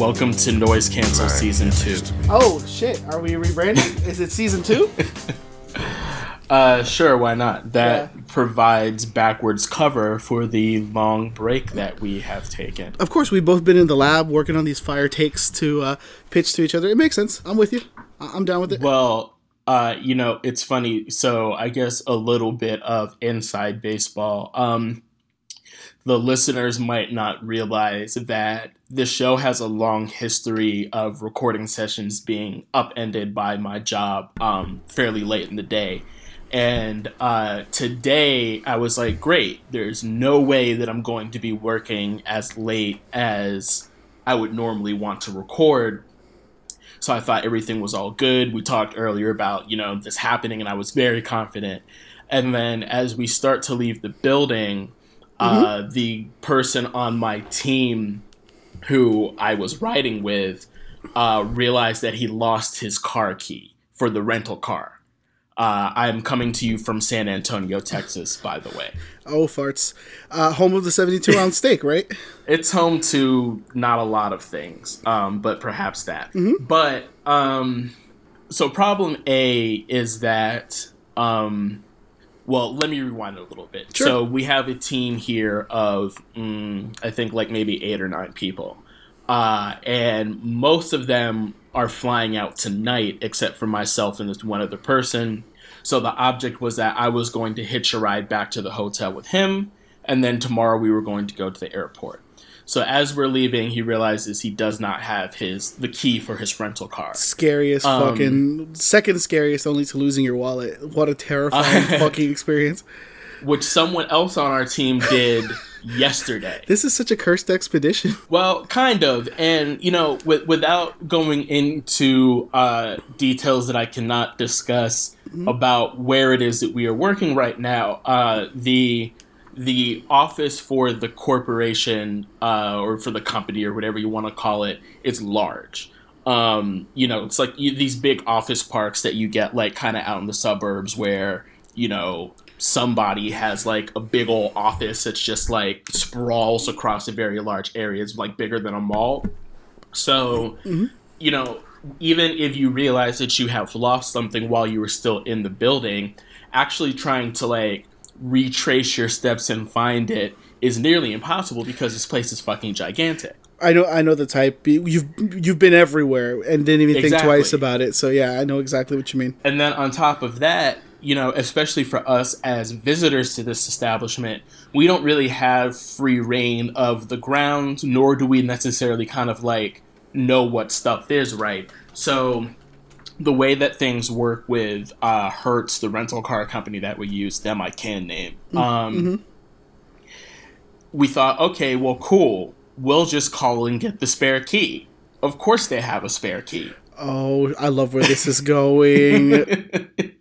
Welcome to Noise Cancel Season 2. Oh shit! Are we rebranding? Is it season two? Uh, sure, why not? That Yeah. provides backwards cover for the long break that we have taken. Of course, we've both been in the lab working on these fire takes to uh, pitch to each other. It makes sense. I'm with you. I- I'm down with it. Well, uh, you know, it's funny. So I guess a little bit of inside baseball. Um, the listeners might not realize that the show has a long history of recording sessions being upended by my job um, fairly late in the day. And uh, today I was like, great, there's no way that I'm going to be working as late as I would normally want to record. So I thought everything was all good. We talked earlier about, you know, this happening, and I was very confident. And then as we start to leave the building, uh, the person on my team who I was riding with uh, realized that he lost his car key for the rental car. Uh, I'm coming to you from San Antonio, Texas, by the way. Oh farts! Uh, home of the 72 ounce steak, right? It's home to not a lot of things, um, but perhaps that. But um, so problem A is that um, well, let me rewind a little bit. Sure. So we have a team here of mm, I think like maybe eight or nine people, uh, and most of them are flying out tonight, except for myself and this one other person. So the object was that I was going to hitch a ride back to the hotel with him, and then tomorrow we were going to go to the airport. So as we're leaving, he realizes he does not have his the key for his rental car. Scariest Um, fucking second scariest, only to losing your wallet. What a terrifying fucking experience! which someone else on our team did yesterday. This is such a cursed expedition. Well, kind of, and you know, with, without going into uh, details that I cannot discuss about where it is that we are working right now, uh, the the office for the corporation uh, or for the company or whatever you want to call it is large. Um, you know, it's like you, these big office parks that you get like kind of out in the suburbs where you know somebody has like a big old office that's just like sprawls across a very large area. It's like bigger than a mall. So, you know, even if you realize that you have lost something while you were still in the building, actually trying to like retrace your steps and find it is nearly impossible because this place is fucking gigantic. I know, I know the type. You've you've been everywhere and didn't even think twice about it. So yeah, I know exactly what you mean. And then on top of that, you know, especially for us as visitors to this establishment, we don't really have free rein of the grounds, nor do we necessarily kind of like know what stuff is, right? So the way that things work with uh, Hertz, the rental car company that we use, them I can name. Um, We thought, okay, well, cool. We'll just call and get the spare key. Of course, they have a spare key. Oh, I love where this is going.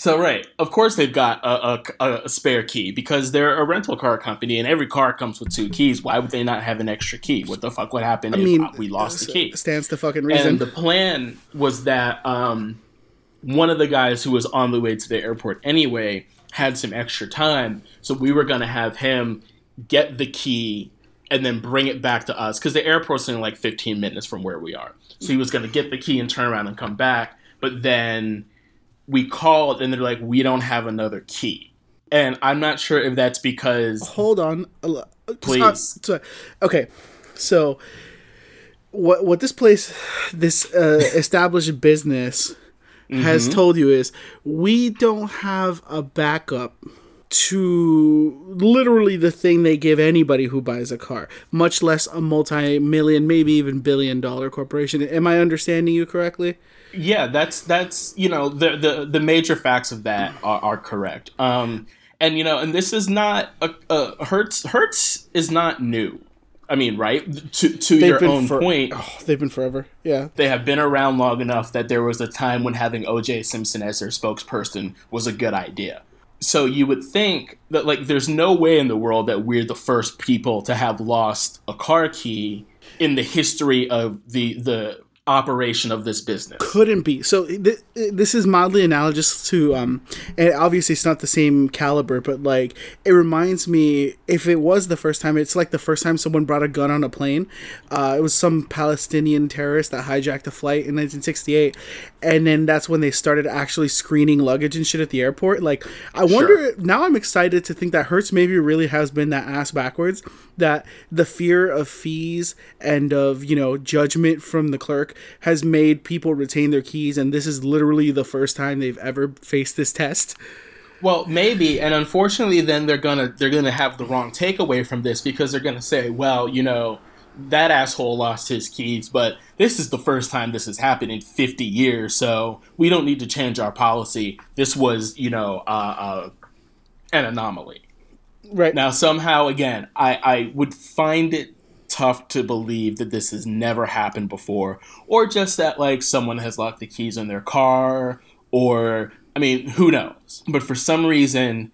So right, of course they've got a, a, a spare key because they're a rental car company and every car comes with two keys. Why would they not have an extra key? What the fuck would happen I if mean, uh, we lost the key? Stands to fucking reason. And the plan was that um, one of the guys who was on the way to the airport anyway had some extra time, so we were gonna have him get the key and then bring it back to us because the airport's in like 15 minutes from where we are. So he was gonna get the key and turn around and come back, but then we called and they're like, we don't have another key. And I'm not sure if that's because Hold on. lo- Please. okay, so what what this place, this uh, established business, has Mm-hmm. told you is we don't have a backup to literally the thing they give anybody who buys a car, much less a multi-million, maybe even billion dollar corporation. Am I understanding you correctly? Yeah, that's that's you know the the the major facts of that are, are correct. Um, and you know, and this is not a, a Hertz. Hertz is not new. I mean, right? To to your own for, point, Oh, they've been forever. Yeah. they have been around long enough that there was a time when having O.J. Simpson as their spokesperson was a good idea. So you would think that like there's no way in the world that we're the first people to have lost a car key in the history of the the operation of this business. couldn't be. So th- this is mildly analogous to, um, and obviously it's not the same caliber, but like it reminds me if it was the first time, it's like the first time someone brought a gun on a plane. Uh, it was some Palestinian terrorist that hijacked a flight in 1968, and then that's when they started actually screening luggage and shit at the airport. Like I wonder Sure. now, I'm excited to think that Hertz maybe really has been that ass backwards. That the fear of fees and of you know judgment from the clerk has made people retain their keys, and this is literally the first time they've ever faced this test. Well, maybe, and unfortunately, then they're gonna they're gonna have the wrong takeaway from this because they're gonna say, well, you know, that asshole lost his keys, but this is the first time this has happened in 50 years, so we don't need to change our policy. This was, you know, uh, uh, an anomaly. Right Now, somehow, again, I, I would find it tough to believe that this has never happened before, or just that, like, someone has locked the keys in their car, or, I mean, who knows? But for some reason,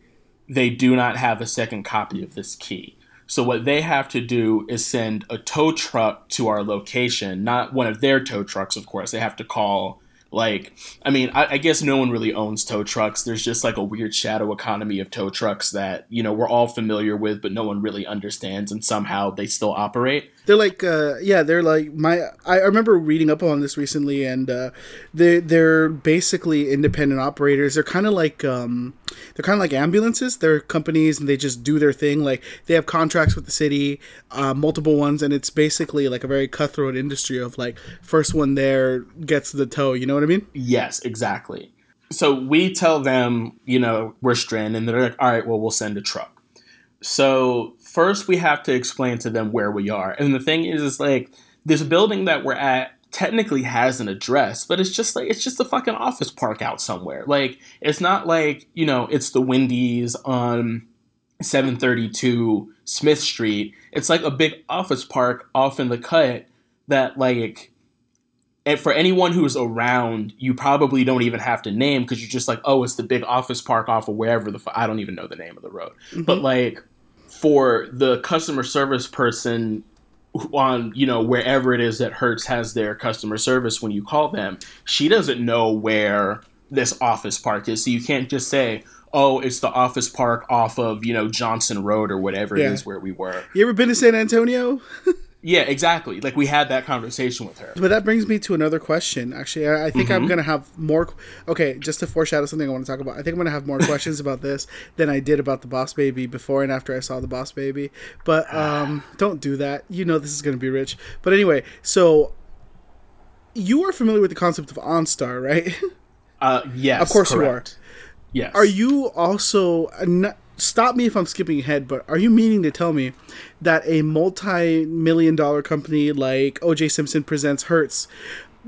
they do not have a second copy of this key. So, what they have to do is send a tow truck to our location, not one of their tow trucks, of course. They have to call like, I mean, I, I guess no one really owns tow trucks. There's just like a weird shadow economy of tow trucks that, you know, we're all familiar with, but no one really understands, and somehow they still operate. They're like uh yeah they're like my i remember reading up on this recently and uh they they're basically independent operators they're kind of like um they're kind of like ambulances they're companies and they just do their thing like they have contracts with the city uh multiple ones and it's basically like a very cutthroat industry of like first one there gets the tow you know what i mean Yes, exactly. So we tell them, you know, we're stranded, and they're like, all right, well, we'll send a truck. So first we have to explain to them where we are. And the thing is, is like this building that we're at technically has an address, but it's just like it's just a fucking office park out somewhere. Like it's not like, you know, it's the Wendy's on 732 Smith Street. It's like a big office park off in the cut that like and for anyone who's around, you probably don't even have to name because you're just like, oh, it's the big office park off of wherever the fu- I don't even know the name of the road. But mm-hmm. like for the customer service person on you know wherever it is that Hertz has their customer service when you call them, she doesn't know where this office park is, so you can't just say. Oh, it's the office park off of you know Johnson Road or whatever Yeah. it is where we were. you ever been to san antonio Yeah, exactly. Like we had that conversation with her. But that brings me to another question. Actually, I, I think I'm gonna have more. Okay, just to foreshadow something I want to talk about. I think I'm gonna have more questions about this than I did about the Boss Baby before and after I saw the Boss Baby. But um, don't do that. You know this is gonna be rich. But anyway, so you are familiar with the concept of OnStar, right? Uh, yes, Of course you are. Yes. Are you also n- stop me if I'm skipping ahead, but are you meaning to tell me that a multi-million dollar company like OJ Simpson presents Hertz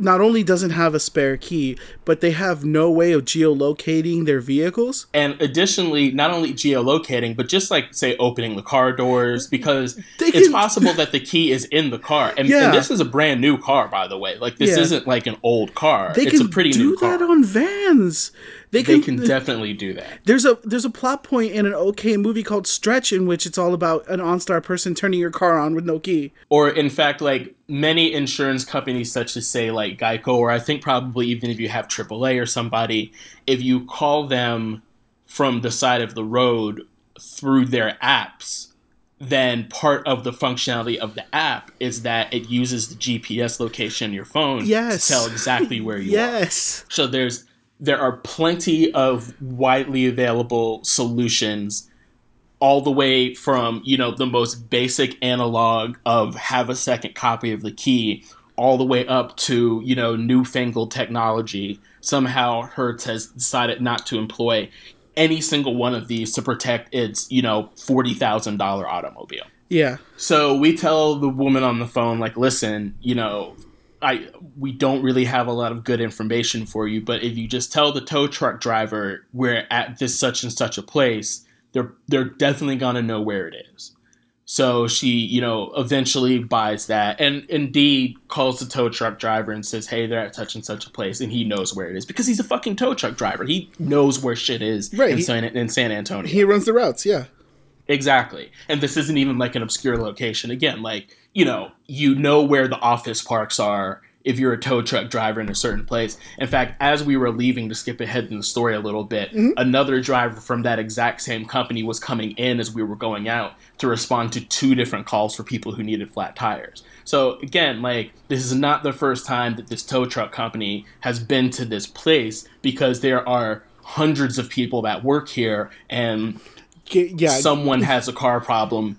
not only doesn't have a spare key, but they have no way of geolocating their vehicles? and additionally, not only geolocating, but just like say opening the car doors because They it's possible that the key is in the car. And, Yeah. and this is a brand new car, by the way. Like this Yeah. isn't like an old car. They it's can a pretty do new that on vans. They can, they can definitely do that. there's a there's a plot point in an okay movie called Stretch in which it's all about an OnStar person turning your car on with no key. Or in fact, like many insurance companies, such as say like Geico, or I think probably even if you have AAA or somebody, if you call them from the side of the road through their apps, then part of the functionality of the app is that it uses the GPS location in your phone Yes. to tell exactly where you are. Yes. So there's there are plenty of widely available solutions all the way from, you know, the most basic analog of have a second copy of the key all the way up to, you know, newfangled technology. Somehow Hertz has decided not to employ any single one of these to protect its, you know, $40,000 automobile. Yeah. So we tell the woman on the phone, like, listen, you know, I we don't really have a lot of good information for you, but if you just tell the tow truck driver we're at this such and such a place, they're they're definitely gonna know where it is. So she, you know, eventually buys that and indeed calls the tow truck driver and says, Hey, they're at such and such a place and he knows where it is. Because he's a fucking tow truck driver. He knows where shit is Right, in, he- San, in San Antonio. He runs the routes, yeah. Exactly. And this isn't even like an obscure location. Again, like, you know, you know where the office parks are if you're a tow truck driver in a certain place. In fact, as we were leaving to skip ahead in the story a little bit, mm-hmm. another driver from that exact same company was coming in as we were going out to respond to two different calls for people who needed flat tires. So again, like this is not the first time that this tow truck company has been to this place because there are hundreds of people that work here and yeah. someone has a car problem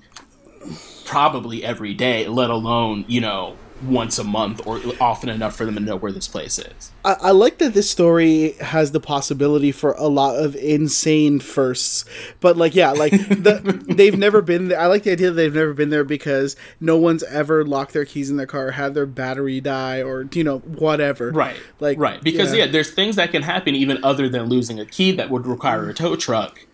probably every day, let alone, you know, once a month or often enough for them to know where this place is. I, I, like that this story has the possibility for a lot of insane firsts, but like yeah, like the, they've never been there. I like the idea that they've never been there because no one's ever locked their keys in their car, had their battery die, or you know whatever. Right. Like right because yeah. yeah, there's things that can happen even other than losing a key that would require a tow truck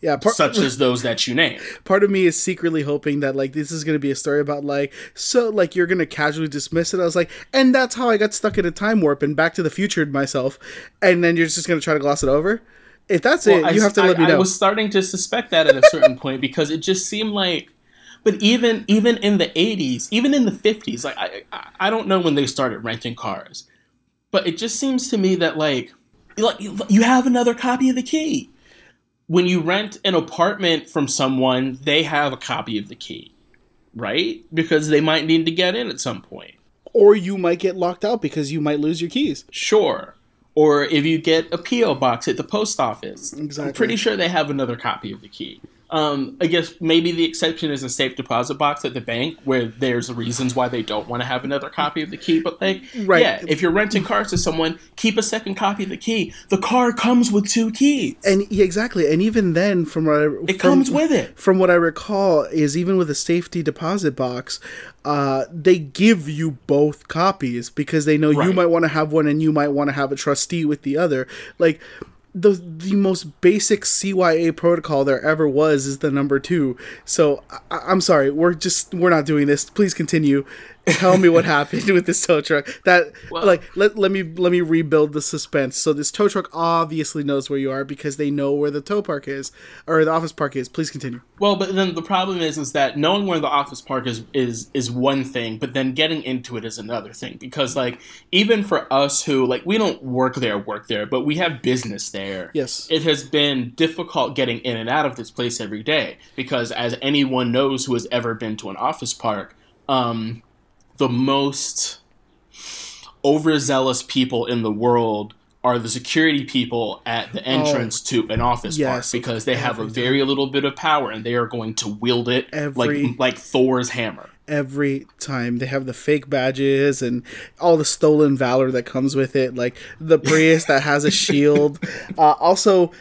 yeah, part, such as those that you name. Part of me is secretly hoping that like this is going to be a story about like so like you're going to casually dismiss it. I was like, and that's how I got stuck in a time warp and Back to the Future myself, and then you're just going to try to gloss it over. If that's well, it, you have to I, let me know. I was starting to suspect that at a certain point because it just seemed like, but even even in the '80s, even in the '50s, like I I don't know when they started renting cars, but it just seems to me that like like you have another copy of the key when you rent an apartment from someone, they have a copy of the key, right? Because they might need to get in at some point. Or you might get locked out because you might lose your keys. Sure. Or if you get a P.O. box at the post office, exactly. I'm pretty sure they have another copy of the key. Um, I guess maybe the exception is a safe deposit box at the bank where there's reasons why they don't want to have another copy of the key. But like, right. yeah, if you're renting cars to someone, keep a second copy of the key. The car comes with two keys, and yeah, exactly. And even then, from what I, it from, comes with it. From what I recall, is even with a safety deposit box, uh, they give you both copies because they know right. you might want to have one and you might want to have a trustee with the other. Like the the most basic CYA protocol there ever was is the number two. So I, am sorry, we're just we're not doing this. Please continue tell me what happened with this tow truck. That well, like let, let me let me rebuild the suspense. So this tow truck obviously knows where you are because they know where the tow park is or the office park is. Please continue. Well, but then the problem is is that knowing where the office park is is is one thing, but then getting into it is another thing because like even for us who like we don't work there work there, but we have business there. Yes. It has been difficult getting in and out of this place every day because as anyone knows who has ever been to an office park, um, the most overzealous people in the world are the security people at the entrance oh, to an office yes, park because they have a very little bit of power and they are going to wield it every, like like Thor's hammer. Every time they have the fake badges and all the stolen valor that comes with it, like the Prius that has a shield. Uh, also,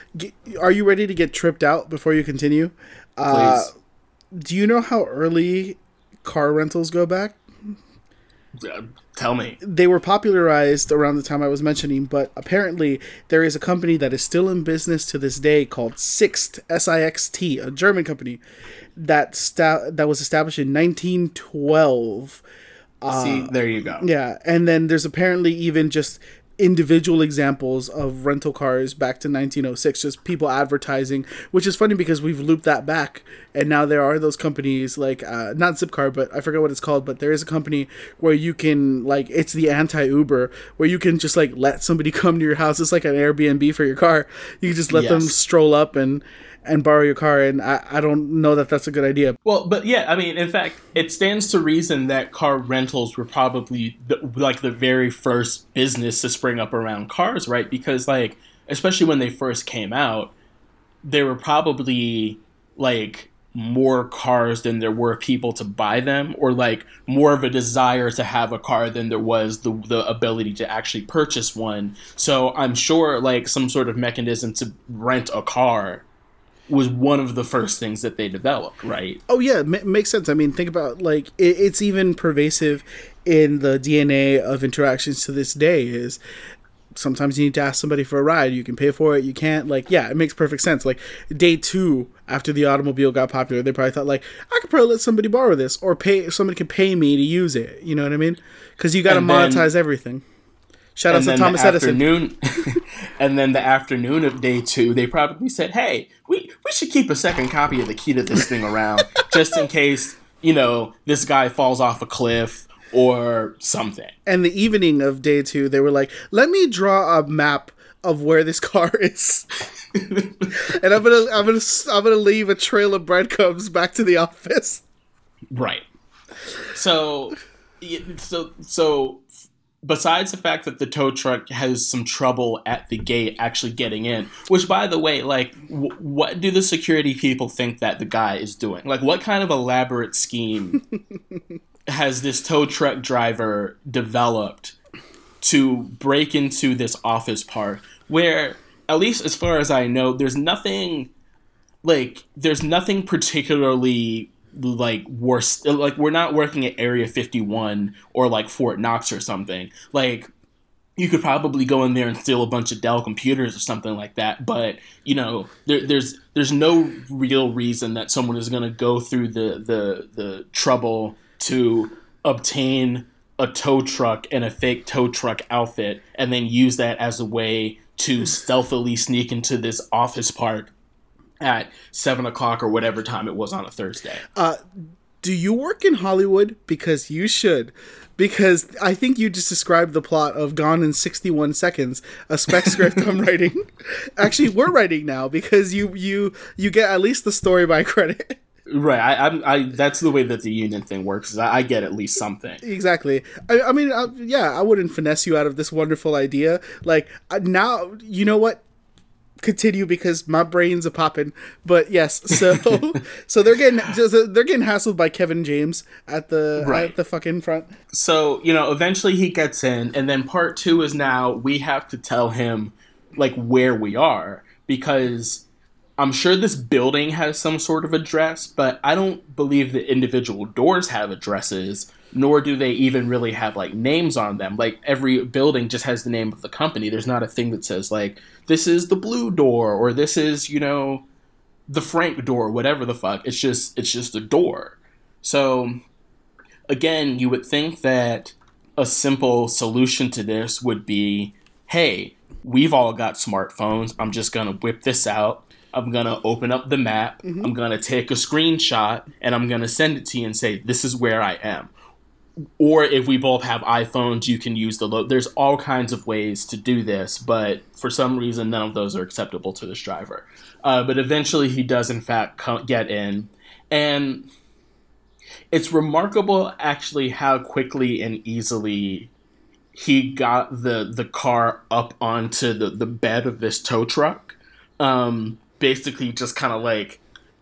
are you ready to get tripped out before you continue? Uh, do you know how early car rentals go back? Tell me. They were popularized around the time I was mentioning, but apparently there is a company that is still in business to this day called Sixt, S I X T, a German company that sta- that was established in 1912. See, uh, there you go. Yeah, and then there's apparently even just individual examples of rental cars back to 1906 just people advertising which is funny because we've looped that back and now there are those companies like uh, not zipcar but i forget what it's called but there is a company where you can like it's the anti-uber where you can just like let somebody come to your house it's like an airbnb for your car you can just let yes. them stroll up and and borrow your car and I, I don't know that that's a good idea. Well but yeah i mean in fact it stands to reason that car rentals were probably the, like the very first business to spring up around cars right? Because like especially when they first came out there were probably like more cars than there were people to buy them or like more of a desire to have a car than there was the, the ability to actually purchase one. So i'm sure like some sort of mechanism to rent a car was one of the first things that they developed, right? Oh yeah, m- makes sense. I mean, think about like it, it's even pervasive in the DNA of interactions to this day. Is sometimes you need to ask somebody for a ride. You can pay for it. You can't. Like, yeah, it makes perfect sense. Like day two after the automobile got popular, they probably thought like I could probably let somebody borrow this or pay. Somebody could pay me to use it. You know what I mean? Because you got to monetize then, everything. Shout out to Thomas Edison. and then the afternoon of day two, they probably said, "Hey, we we should keep a second copy of the key to this thing around, just in case you know this guy falls off a cliff." or something. And the evening of day two, they were like, "Let me draw a map of where this car is." and I'm gonna, I'm gonna, I'm gonna leave a trail of breadcrumbs back to the office. Right. So, so, so, besides the fact that the tow truck has some trouble at the gate actually getting in, which, by the way, like, w- what do the security people think that the guy is doing? Like, what kind of elaborate scheme has this tow truck driver developed to break into this office park where, at least as far as I know, there's nothing like there's nothing particularly like worse like we're not working at area 51 or like fort knox or something. Like you could probably go in there and steal a bunch of dell computers or something like that but you know there, there's there's no real reason that someone is going to go through the the the trouble to obtain a tow truck and a fake tow truck outfit and then use that as a way to stealthily sneak into this office park at seven o'clock or whatever time it was on a Thursday. Uh, do you work in Hollywood? Because you should. Because I think you just described the plot of Gone in 61 Seconds, a spec script I'm writing. Actually, we're writing now because you you you get at least the story by credit. Right, I, I, I, that's the way that the union thing works. I, I get at least something. Exactly. I, I mean, uh, yeah, I wouldn't finesse you out of this wonderful idea. Like uh, now, you know what? Continue because my brain's a popping. But yes, so so they're getting they're getting hassled by Kevin James at the right. at the fucking front. So you know, eventually he gets in, and then part two is now we have to tell him like where we are because. I'm sure this building has some sort of address, but I don't believe the individual doors have addresses nor do they even really have like names on them. Like every building just has the name of the company. There's not a thing that says like this is the blue door or this is, you know, the Frank door, whatever the fuck. It's just it's just a door. So again, you would think that a simple solution to this would be, hey, we've all got smartphones. I'm just going to whip this out. I'm going to open up the map. Mm-hmm. I'm going to take a screenshot and I'm going to send it to you and say, this is where I am or if we both have iPhones, you can use the. Lo- There's all kinds of ways to do this, but for some reason, none of those are acceptable to this driver. Uh, but eventually, he does in fact get in, and it's remarkable actually how quickly and easily he got the the car up onto the the bed of this tow truck. Um, basically, just kind of like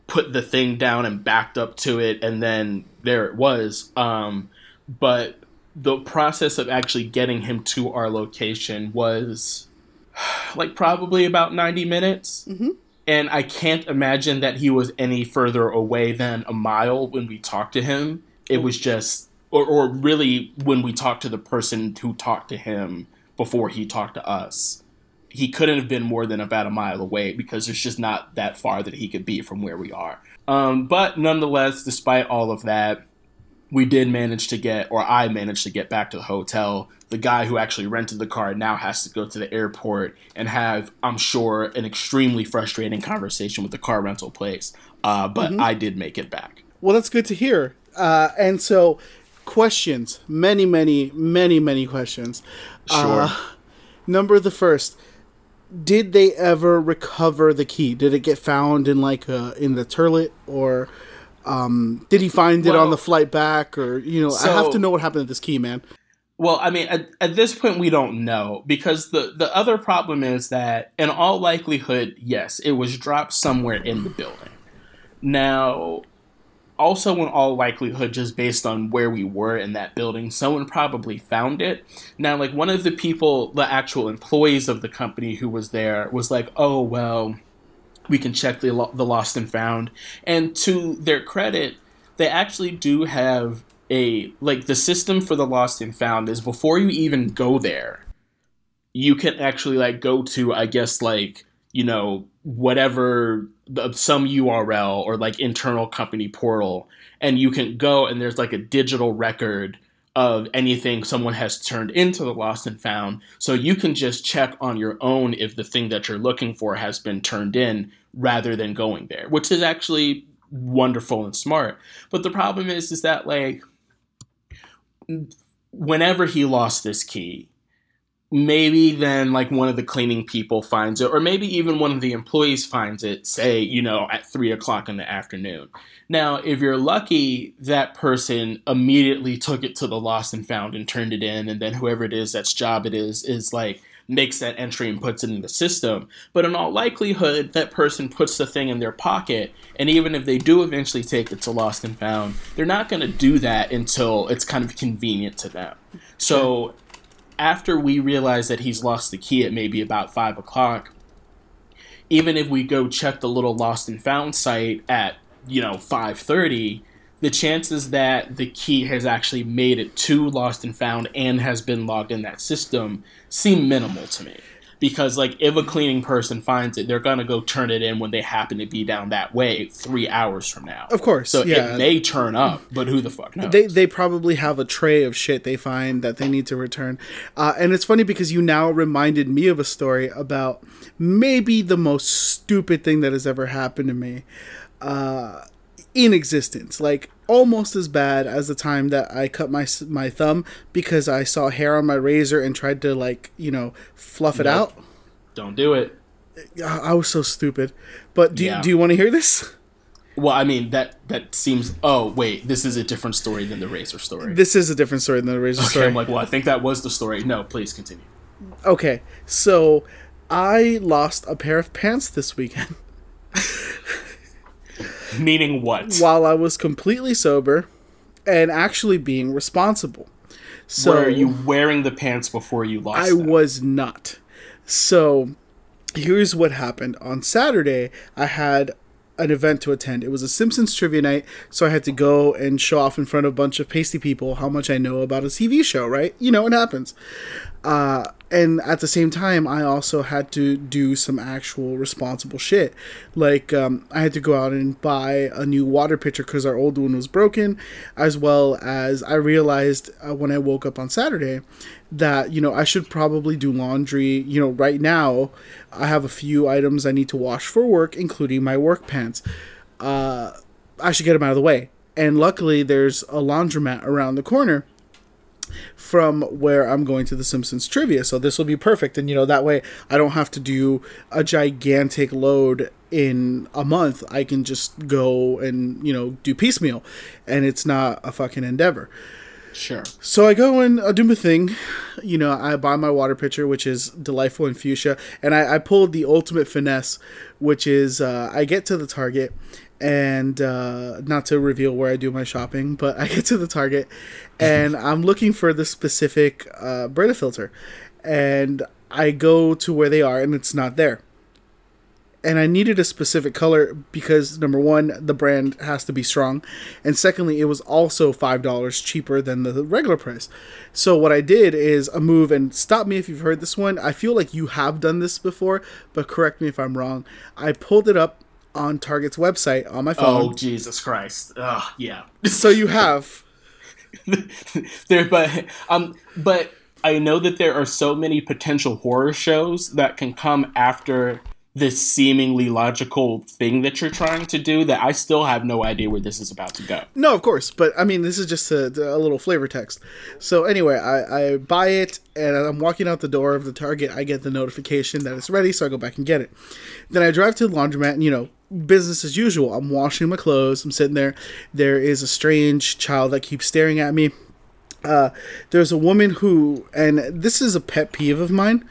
put the thing down and backed up to it, and then there it was. Um, but the process of actually getting him to our location was like probably about 90 minutes. Mm-hmm. And I can't imagine that he was any further away than a mile when we talked to him. It was just, or, or really when we talked to the person who talked to him before he talked to us. He couldn't have been more than about a mile away because there's just not that far that he could be from where we are. Um, but nonetheless, despite all of that, we did manage to get, or I managed to get back to the hotel. The guy who actually rented the car now has to go to the airport and have, I'm sure, an extremely frustrating conversation with the car rental place. Uh, but mm-hmm. I did make it back. Well, that's good to hear. Uh, and so, questions many, many, many, many questions. Sure. Uh, number the first did they ever recover the key? Did it get found in like uh, in the turlet or um, did he find it on the flight back, or you know, so, I have to know what happened to this key, man. Well, I mean, at, at this point, we don't know because the the other problem is that, in all likelihood, yes, it was dropped somewhere in the building. Now, also, in all likelihood, just based on where we were in that building, someone probably found it. Now, like one of the people, the actual employees of the company who was there, was like, "Oh well." We can check the, the lost and found. And to their credit, they actually do have a like the system for the lost and found is before you even go there, you can actually like go to I guess like you know whatever some URL or like internal company portal, and you can go and there's like a digital record of anything someone has turned into the lost and found. So you can just check on your own if the thing that you're looking for has been turned in rather than going there, which is actually wonderful and smart. But the problem is is that like whenever he lost this key, maybe then like one of the cleaning people finds it, or maybe even one of the employees finds it, say, you know, at three o'clock in the afternoon. Now, if you're lucky, that person immediately took it to the lost and found and turned it in, and then whoever it is that's job it is is like makes that entry and puts it in the system. But in all likelihood, that person puts the thing in their pocket, and even if they do eventually take it to lost and found, they're not going to do that until it's kind of convenient to them. So after we realize that he's lost the key at maybe about five o'clock, even if we go check the little lost and found site at you know 5:30, the chances that the key has actually made it to lost and found and has been logged in that system seem minimal to me because like if a cleaning person finds it they're going to go turn it in when they happen to be down that way three hours from now. Of course, so yeah. it may turn up but who the fuck knows? They they probably have a tray of shit they find that they need to return, uh, and it's funny because you now reminded me of a story about maybe the most stupid thing that has ever happened to me, uh, in existence. Like almost as bad as the time that I cut my my thumb because I saw hair on my razor and tried to like you know fluff it Nope. out. don't do it I I was so stupid. But do Yeah. do you want to hear this? well i mean that that seems oh wait this is a different story than the razor story This is a different story than the razor okay story. i'm like well i think that was the story no please continue Okay, so I lost a pair of pants this weekend meaning what while I was completely sober and actually being responsible. So were you wearing the pants before you lost I them? was not. So here's what happened. On Saturday, I had an event to attend. It was a Simpsons trivia night, so I had to go and show off in front of a bunch of pasty people how much I know about a TV show, right? You know, it happens. Uh, and at the same time, I also had to do some actual responsible shit. Like, um, I had to go out and buy a new water pitcher because our old one was broken, as well as I realized uh, when I woke up on Saturday that, you know, I should probably do laundry. You know, right now, I have a few items I need to wash for work, including my work pants. Uh, I should get them out of the way. And luckily, there's a laundromat around the corner from where I'm going to the Simpsons trivia. So this will be perfect. And, you know, that way I don't have to do a gigantic load in a month. I can just go and, you know, do piecemeal. And it's not a fucking endeavor. sure So I go and I do my thing. You know, I buy my water pitcher, which is delightful in fuchsia, and I, I pulled the ultimate finesse, which is uh, I get to the Target, and uh, not to reveal where I do my shopping, but I get to the Target, and I'm looking for the specific uh, Brita filter, and I go to where they are, and it's not there and I needed a specific color because number one, the brand has to be strong, and secondly, it was also five dollars cheaper than the regular price. So what I did is a move, and stop me if you've heard this one. I feel like you have done this before, but correct me if I'm wrong. I pulled it up on Target's website on my phone. oh jesus christ Ugh, yeah So you have. there but um but I know that there are so many potential horror shows that can come after this seemingly logical thing that you're trying to do that I still have no idea where this is about to go. No, of course, but I mean, this is just a, a little flavor text. So anyway, I, I buy it, and I'm walking out the door of the Target. I get the notification that it's ready, so I go back and get it. Then I drive to the laundromat, and you know, business as usual. I'm washing my clothes. I'm sitting there. There is a strange child that keeps staring at me. Uh, there's a woman who, and this is a pet peeve of mine,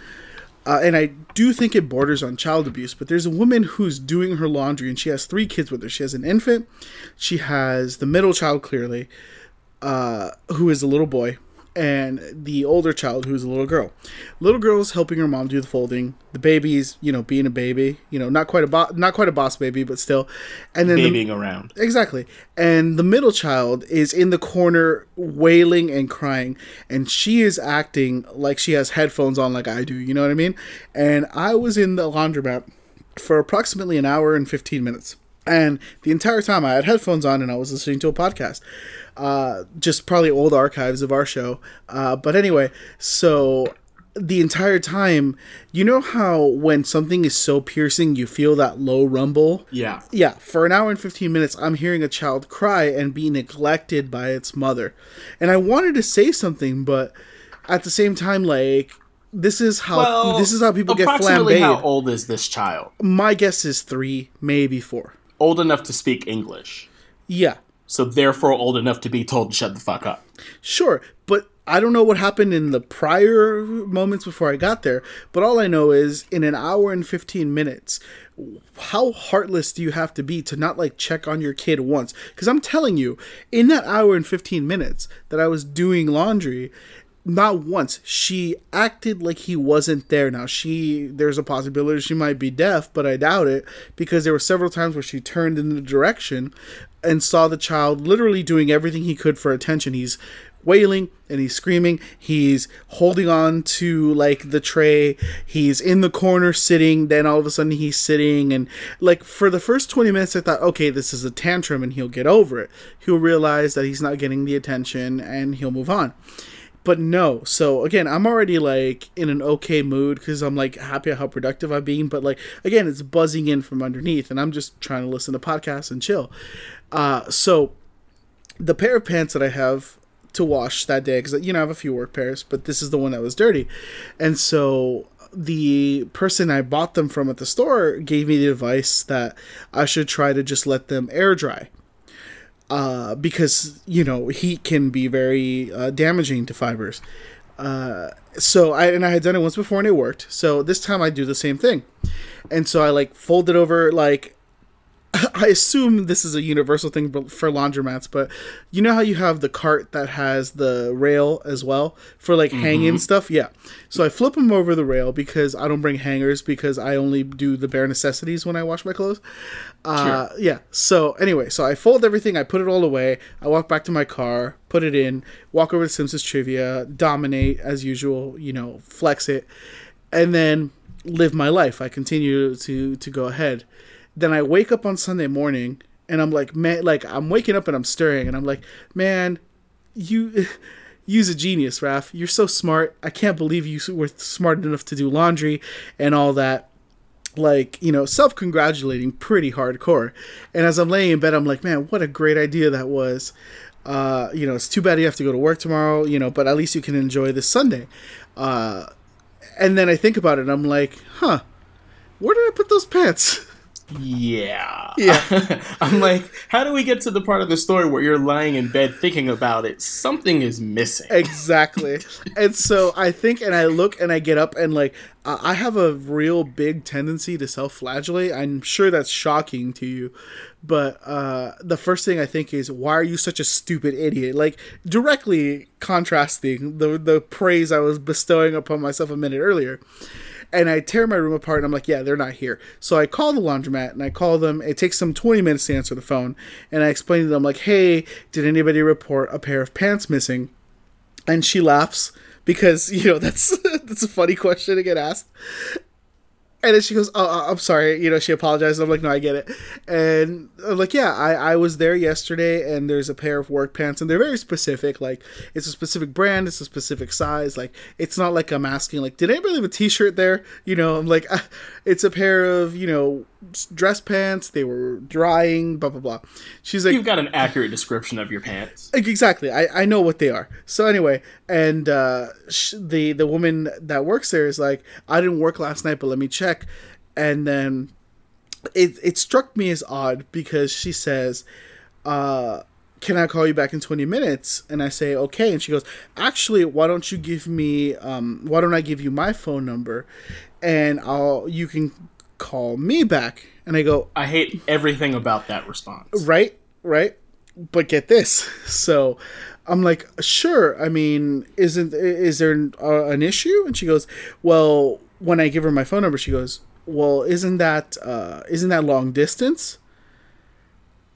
uh, and I do think it borders on child abuse, but there's a woman who's doing her laundry and she has three kids with her. She has an infant, she has the middle child, clearly, uh, who is a little boy, and the older child, who's a little girl. Little girl's helping her mom do the folding. The baby's, you know, being a baby, you know, not quite a bo- not quite a boss baby, but still. And then the, Babying around. Exactly. And the middle child is in the corner wailing and crying. And she is acting like she has headphones on, like I do. You know what I mean? And I was in the laundromat for approximately an hour and 15 minutes. And the entire time I had headphones on and I was listening to a podcast. Uh, just probably old archives of our show. Uh, but anyway, so the entire time, you know how when something is so piercing, you feel that low rumble? Yeah. Yeah, for an hour and 15 minutes, I'm hearing a child cry and be neglected by its mother. And I wanted to say something, but at the same time, like, this is how Well, this is how people get flambéed. How old is this child? My guess is three, maybe four. Old enough to speak English. Yeah, So therefore old enough to be told to shut the fuck up. Sure, but I don't know what happened in the prior moments before I got there. But all I know is in an hour and 15 minutes, how heartless do you have to be to not like check on your kid once? Because I'm telling you, in that hour and 15 minutes that I was doing laundry, not once. She acted like he wasn't there. Now she there's a possibility she might be deaf but i doubt it because there were several times where she turned in the direction and saw the child literally doing everything he could for attention. He's wailing and he's screaming. He's holding on to like the tray. He's in the corner sitting. Then all of a sudden he's sitting and like for the first 20 minutes i thought okay this is a tantrum and he'll get over it. He'll realize that he's not getting the attention and he'll move on but no so again i'm already like in an okay mood because i'm like happy how productive i've been but like again it's buzzing in from underneath and i'm just trying to listen to podcasts and chill. Uh, so the pair of pants that i have to wash that day because you know i have a few work pairs but this is the one that was dirty. And so the person i bought them from at the store gave me the advice that i should try to just let them air dry uh, because you know heat can be very uh, damaging to fibers. Uh, so I and I had done it once before and it worked. So this time I do the same thing, and so I like fold it over like. I assume this is a universal thing for laundromats, but you know how you have the cart that has the rail as well for like hanging stuff? Yeah. So I flip them over the rail because I don't bring hangers because I only do the bare necessities when I wash my clothes. Uh, yeah. So anyway, so I fold everything, I put it all away, I walk back to my car, put it in, walk over to Simpsons Trivia, dominate as usual, you know, flex it, and then live my life. I continue to to go ahead. Then I wake up on Sunday morning and I'm like, man, like I'm waking up and I'm stirring and I'm like, man, you. Use a genius, Raph. You're so smart. I can't believe you were smart enough to do laundry and all that like you know self-congratulating pretty hardcore and as i'm laying in bed i'm like man what a great idea that was uh you know it's too bad you have to go to work tomorrow you know but at least you can enjoy this sunday uh and then i think about it i'm like huh where did i put those pants Yeah. Yeah. I'm like, how do we get to the part of the story where you're lying in bed thinking about it? Something is missing. exactly and so i think and i look and i get up and like i have a real big tendency to self-flagellate i'm sure that's shocking to you but uh the first thing i think is why are you such a stupid idiot like directly contrasting the the praise i was bestowing upon myself a minute earlier and I tear my room apart and I'm like, yeah, they're not here. So I call the laundromat and I call them. It takes them 20 minutes to answer the phone. And I explain to them, like, hey, did anybody report a pair of pants missing? And she laughs because, you know, that's that's a funny question to get asked. And then she goes, "Oh, uh, I'm sorry." You know, she apologized. I'm like, "No, I get it." And I'm like, "Yeah, I, I was there yesterday, and there's a pair of work pants, and they're very specific. Like, it's a specific brand, it's a specific size. Like, it's not like I'm asking, like, did anybody leave a T-shirt there? You know, I'm like, ah, it's a pair of, you know, dress pants. They were drying. Blah blah blah. She's like, You've got an accurate description of your pants. Exactly. I, I know what they are. So anyway, and uh, sh- the the woman that works there is like, I didn't work last night, but let me check. And then it it struck me as odd because she says, uh, "Can I call you back in twenty minutes?" And I say, "Okay." And she goes, "Actually, why don't you give me um, why don't I give you my phone number, and I'll you can call me back." And I go, I hate everything about that response. right right. But get this. So i'm like sure. I mean isn't is there uh, an issue? And she goes well when i give her my phone number she goes well isn't that uh isn't that long distance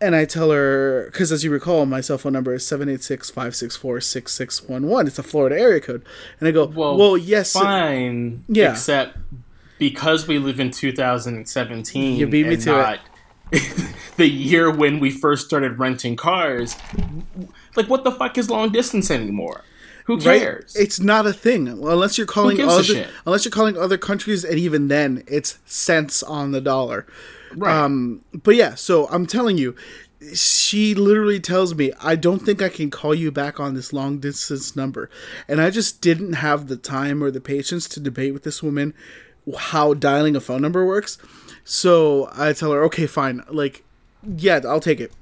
and i tell her because as you recall my cell phone number is 786-564-6611 it's a florida area code and i go well, Well, yes it- Fine. Yeah. Except because we live in 2017. You beat me and to it. not the year when we first started renting cars. Like, what the fuck is long distance anymore? Who Right? cares? It's not a thing unless you're calling other unless you're calling other countries, and even then, it's cents on the dollar. right. Um, but yeah, so I'm telling you, she literally tells me, I don't think I can call you back on this long distance number. And I just didn't have the time or the patience to debate with this woman how dialing a phone number works. So I tell her, okay, fine. Like, yeah, I'll take it.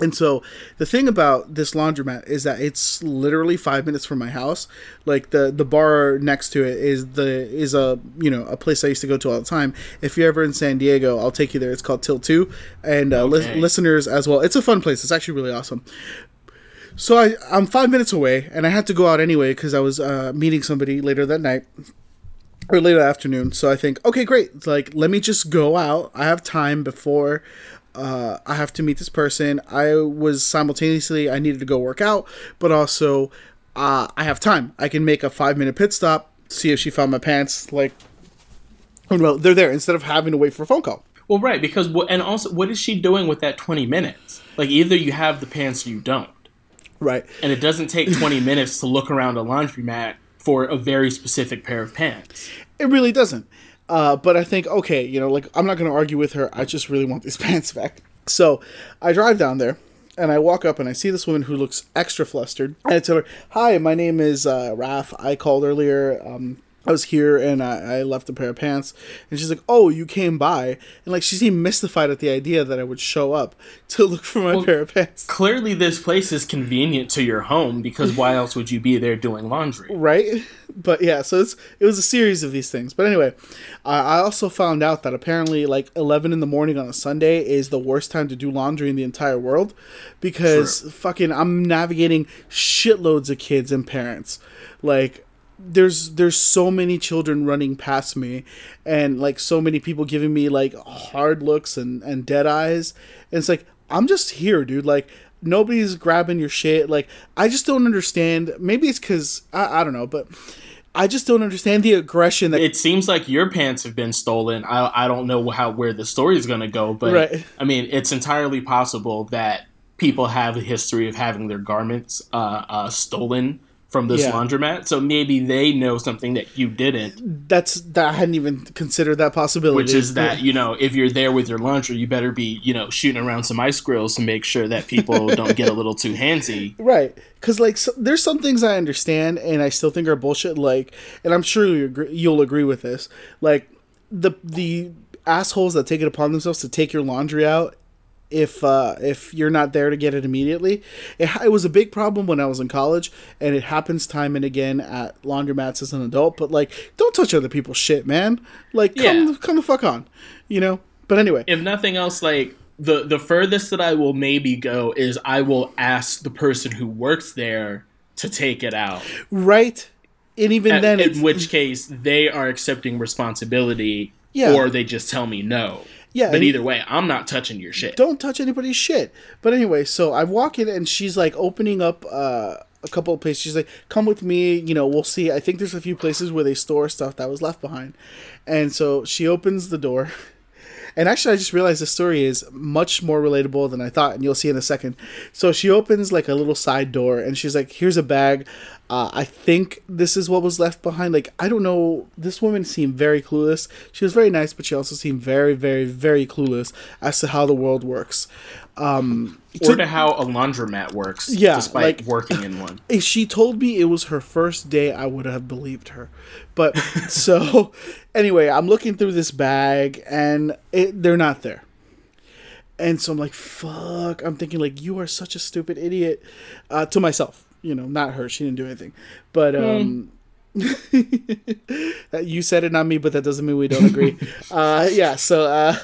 And so the thing about this laundromat is that it's literally five minutes from my house. Like the the bar next to it is the is a you know a place I used to go to all the time. If you're ever in San Diego, I'll take you there. It's called Til-Two, and uh, Okay. listeners as well. It's a fun place. It's actually really awesome. So I I'm five minutes away, and I had to go out anyway because I was uh, meeting somebody later that night or later afternoon. So I think, okay, great. Like, let me just go out. I have time before uh, I have to meet this person. I was simultaneously, I needed to go work out, but also uh, I have time. I can make a five minute pit stop, see if she found my pants. Like, oh no, they're there instead of having to wait for a phone call. well, right, because what, and also, what is she doing with that 20 minutes? Like, either you have the pants or you don't. Right. And it doesn't take 20 minutes to look around a laundromat for a very specific pair of pants. It really doesn't. Uh, but I think, okay, you know, like I'm not going to argue with her. I just really want these pants back. So I drive down there and I walk up and I see this woman who looks extra flustered. And I tell her, Hi, my name is uh, Raf. I called earlier. Um, I was here and I, I left a pair of pants. And she's like, Oh, you came by. And like she seemed mystified at the idea that I would show up to look for my pair of pants. Clearly, this place is convenient to your home because why else would you be there doing laundry? right? But yeah, so it's it was a series of these things. But anyway, I I also found out that apparently like eleven in the morning on a Sunday is the worst time to do laundry in the entire world, because fucking I'm navigating shitloads of kids and parents, like. There's there's so many children running past me, and like so many people giving me like hard looks and and dead eyes. And it's like I'm just here, dude. Like nobody's grabbing your shit. Like I just don't understand. Maybe it's because I, I don't know, but I just don't understand the aggression that. It seems like your pants have been stolen. I, I don't know how where the story is going to go, but Right. I mean, it's entirely possible that people have a history of having their garments uh, uh, stolen from this Yeah. laundromat. So maybe they know something that you didn't, that's that I hadn't even considered that possibility. which is that you know if you're there with your laundry, you better be you know shooting around some ice grills to make sure that people don't get a little too handsy. Right, because like so, there's some things I understand and I still think are bullshit. Like, and I'm sure you agree, you'll agree with this. Like the the assholes that take it upon themselves to take your laundry out if uh, if you're not there to get it immediately. It, it was a big problem when I was in college, and it happens time and again at laundromats as an adult. But like, don't touch other people's shit, man. Like, come Yeah. come the fuck on, you know. But anyway, if nothing else, like the the furthest that I will maybe go is I will ask the person who works there to take it out. right, and even At- then, in which case they are accepting responsibility, Yeah. or they just tell me no. Yeah, but either way, I'm not touching your shit. don't touch anybody's shit. But anyway, so I walk in and she's like opening up uh, a couple of places. She's like, "Come with me, you know, we'll see." I think there's a few places where they store stuff that was left behind, and so she opens the door. And actually, I just realized the story is much more relatable than I thought, and you'll see in a second. So she opens like a little side door, and she's like, "Here's a bag. Uh, I think this is what was left behind." Like, I don't know. This woman seemed very clueless. She was very nice, but she also seemed very, very, very clueless as to how the world works. Um, or to how a laundromat works, Yeah, despite like- working in one. if she told me it was her first day, I would have believed her. But so anyway, I'm looking through this bag and it, they're not there. And so I'm like, fuck. I'm thinking like, you are such a stupid idiot. Uh, to myself, you know, not her. She didn't do anything. But um, you said it, not me. But that doesn't mean we don't agree. uh, yeah. So uh,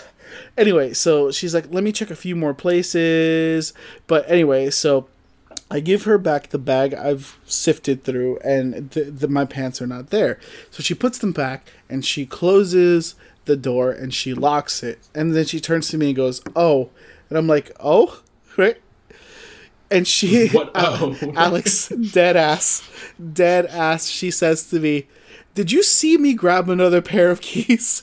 anyway, so she's like, let me check a few more places. But anyway, so I give her back the bag I've sifted through, and the, the, my pants are not there. So she puts them back, and she closes the door, and she locks it. And then she turns to me and goes, "Oh," and I'm like, "Oh, right." And she, What- oh. Alex, dead ass, dead ass. She says to me, "Did you see me grab another pair of keys?"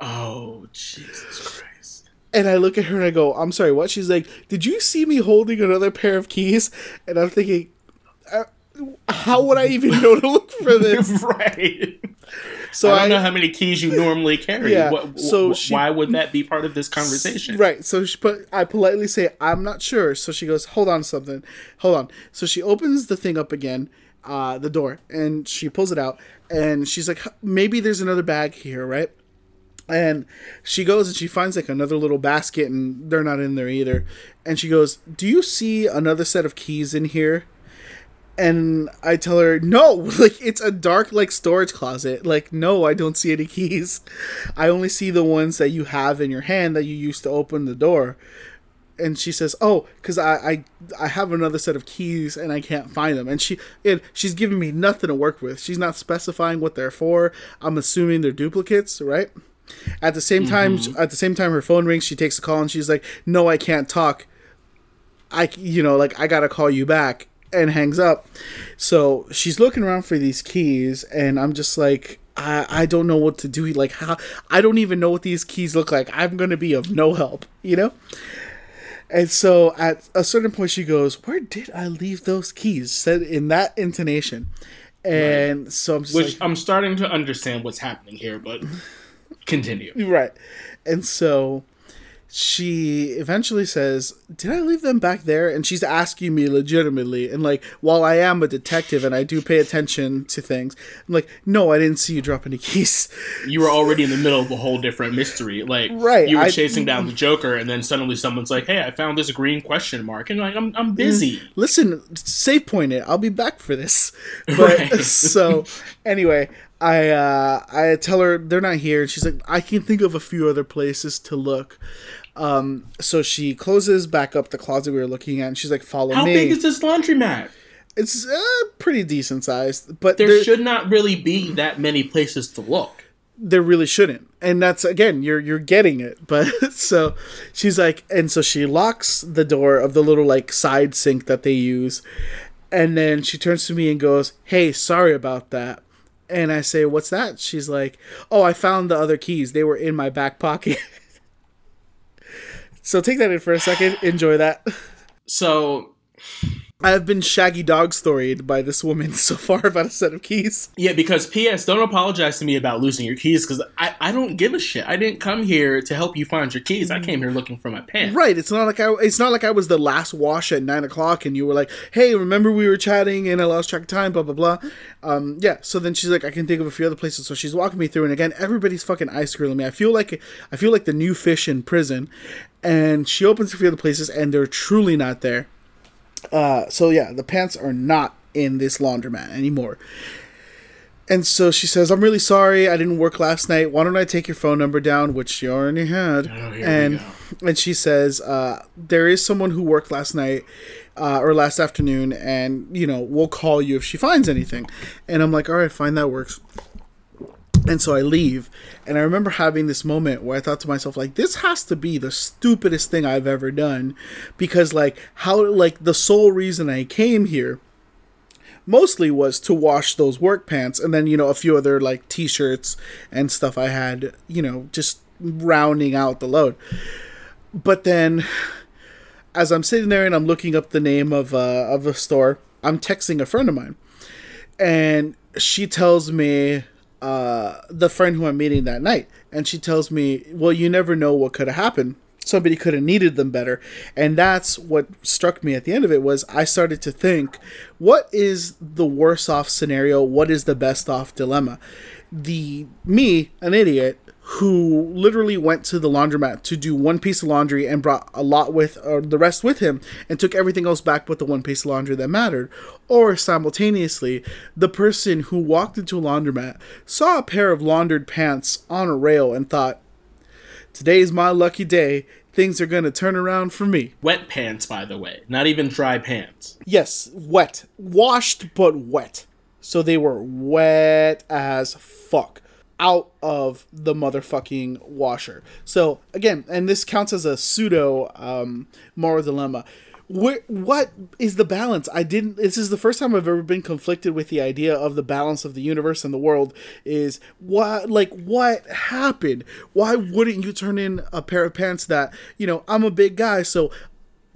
Oh Jesus Christ! And I look at her and I go, I'm sorry, what? She's like, Did you see me holding another pair of keys? And I'm thinking, how would I even know to look for this? right. So I don't know how many keys you normally carry. Yeah, What- so wh- she- why would that be part of this conversation? Right. So she put I politely say, I'm not sure. So she goes, Hold on something. Hold on. So she opens the thing up again, uh, the door, and she pulls it out and she's like, Maybe there's another bag here, right? And she goes and she finds like another little basket and they're not in there either. And she goes, Do you see another set of keys in here? And I tell her, no, like it's a dark like storage closet. Like, no, I don't see any keys. I only see the ones that you have in your hand that you used to open the door. And she says, "Oh, because I, I I have another set of keys and I can't find them." And she and she's giving me nothing to work with. She's not specifying what they're for. I'm assuming they're duplicates, right? At the same time, mm-hmm. at the same time, her phone rings. She takes a call and she's like, "No, I can't talk. I you know like I gotta call you back." And hangs up. So she's looking around for these keys, and I'm just like, I, I don't know what to do. Like, how I don't even know what these keys look like. I'm gonna be of no help, you know. And so at a certain point, she goes, "Where did I leave those keys?" Said in that intonation, and so I'm just Which like, I'm starting to understand what's happening here, but continue. right. And so she eventually says, "Did I leave them back there?" And she's asking me legitimately, and like, while I am a detective and I do pay attention to things, I'm like, "No, I didn't see you drop any keys." You were already in the middle of a whole different mystery. Like, Right, you were I- chasing down the Joker, and then suddenly someone's like, "Hey, I found this green question mark," and like, I'm I'm mm. busy. listen, save point it. I'll be back for this. But Right. so anyway, I uh, I tell her they're not here, and she's like, I can think of a few other places to look. Um, so she closes back up the closet we were looking at, and she's like, "Follow How me." big is this laundromat? it's uh, pretty decent sized, but There there, should not really be that many places to look. there really shouldn't. And that's again, you're you're getting it. But so she's like, and so she locks the door of the little like side sink that they use, and then she turns to me and goes, "Hey, sorry about that." And I say, "What's that?" She's like, "Oh, I found the other keys. They were in my back pocket." so take that in for a second. Enjoy that. So I have been shaggy dog storied by this woman so far about a set of keys. yeah, because P.S. Don't apologize to me about losing your keys because I, I don't give a shit. I didn't come here to help you find your keys. I came here looking for my pants. Right. It's not like I. It's not like I was the last wash at nine o'clock, and you were like, "Hey, remember we were chatting and I lost track of time." Blah blah blah. Um, yeah. So then she's like, "I can think of a few other places." So she's walking me through, and again, everybody's fucking ice grilling me. I feel like I feel like the new fish in prison. And she opens a few other places, and they're truly not there. Uh, so yeah, the pants are not in this laundromat anymore. And so she says, "I'm really sorry. I didn't work last night. Why don't I take your phone number down, which she already had?" Oh, and and she says, uh, "There is someone who worked last night uh, or last afternoon, and you know we'll call you if she finds anything." And I'm like, "All right, fine, that works." And so I leave, and I remember having this moment where I thought to myself, like, this has to be the stupidest thing I've ever done, because like how like the sole reason I came here mostly was to wash those work pants and then you know a few other like t-shirts and stuff i had you know just rounding out the load. But then as i'm sitting there and i'm looking up the name of uh, of a store i'm texting a friend of mine. And she tells me uh, the friend who i'm meeting that night. And she tells me well you never know what could have happened. Somebody could have needed them better. And that's what struck me at the end of it was i started to think what is the worse off scenario? What is the best off dilemma? The me an idiot who literally went to the laundromat to do one piece of laundry and brought a lot with or the rest with him and took everything else back but the one piece of laundry that mattered or simultaneously the person who walked into a laundromat saw a pair of laundered pants on a rail and thought today's my lucky day. Things are gonna turn around for me. Wet pants, by the way, not even dry pants. Yes, wet. Washed, but wet. So they were wet as fuck. Out of the motherfucking washer. So again, and this counts as a pseudo um, moral dilemma. Where, what is the balance? I didn't. This is the first time I've ever been conflicted with the idea of the balance of the universe and the world. Is what like what happened? Why wouldn't you turn in a pair of pants that you know? I'm a big guy, so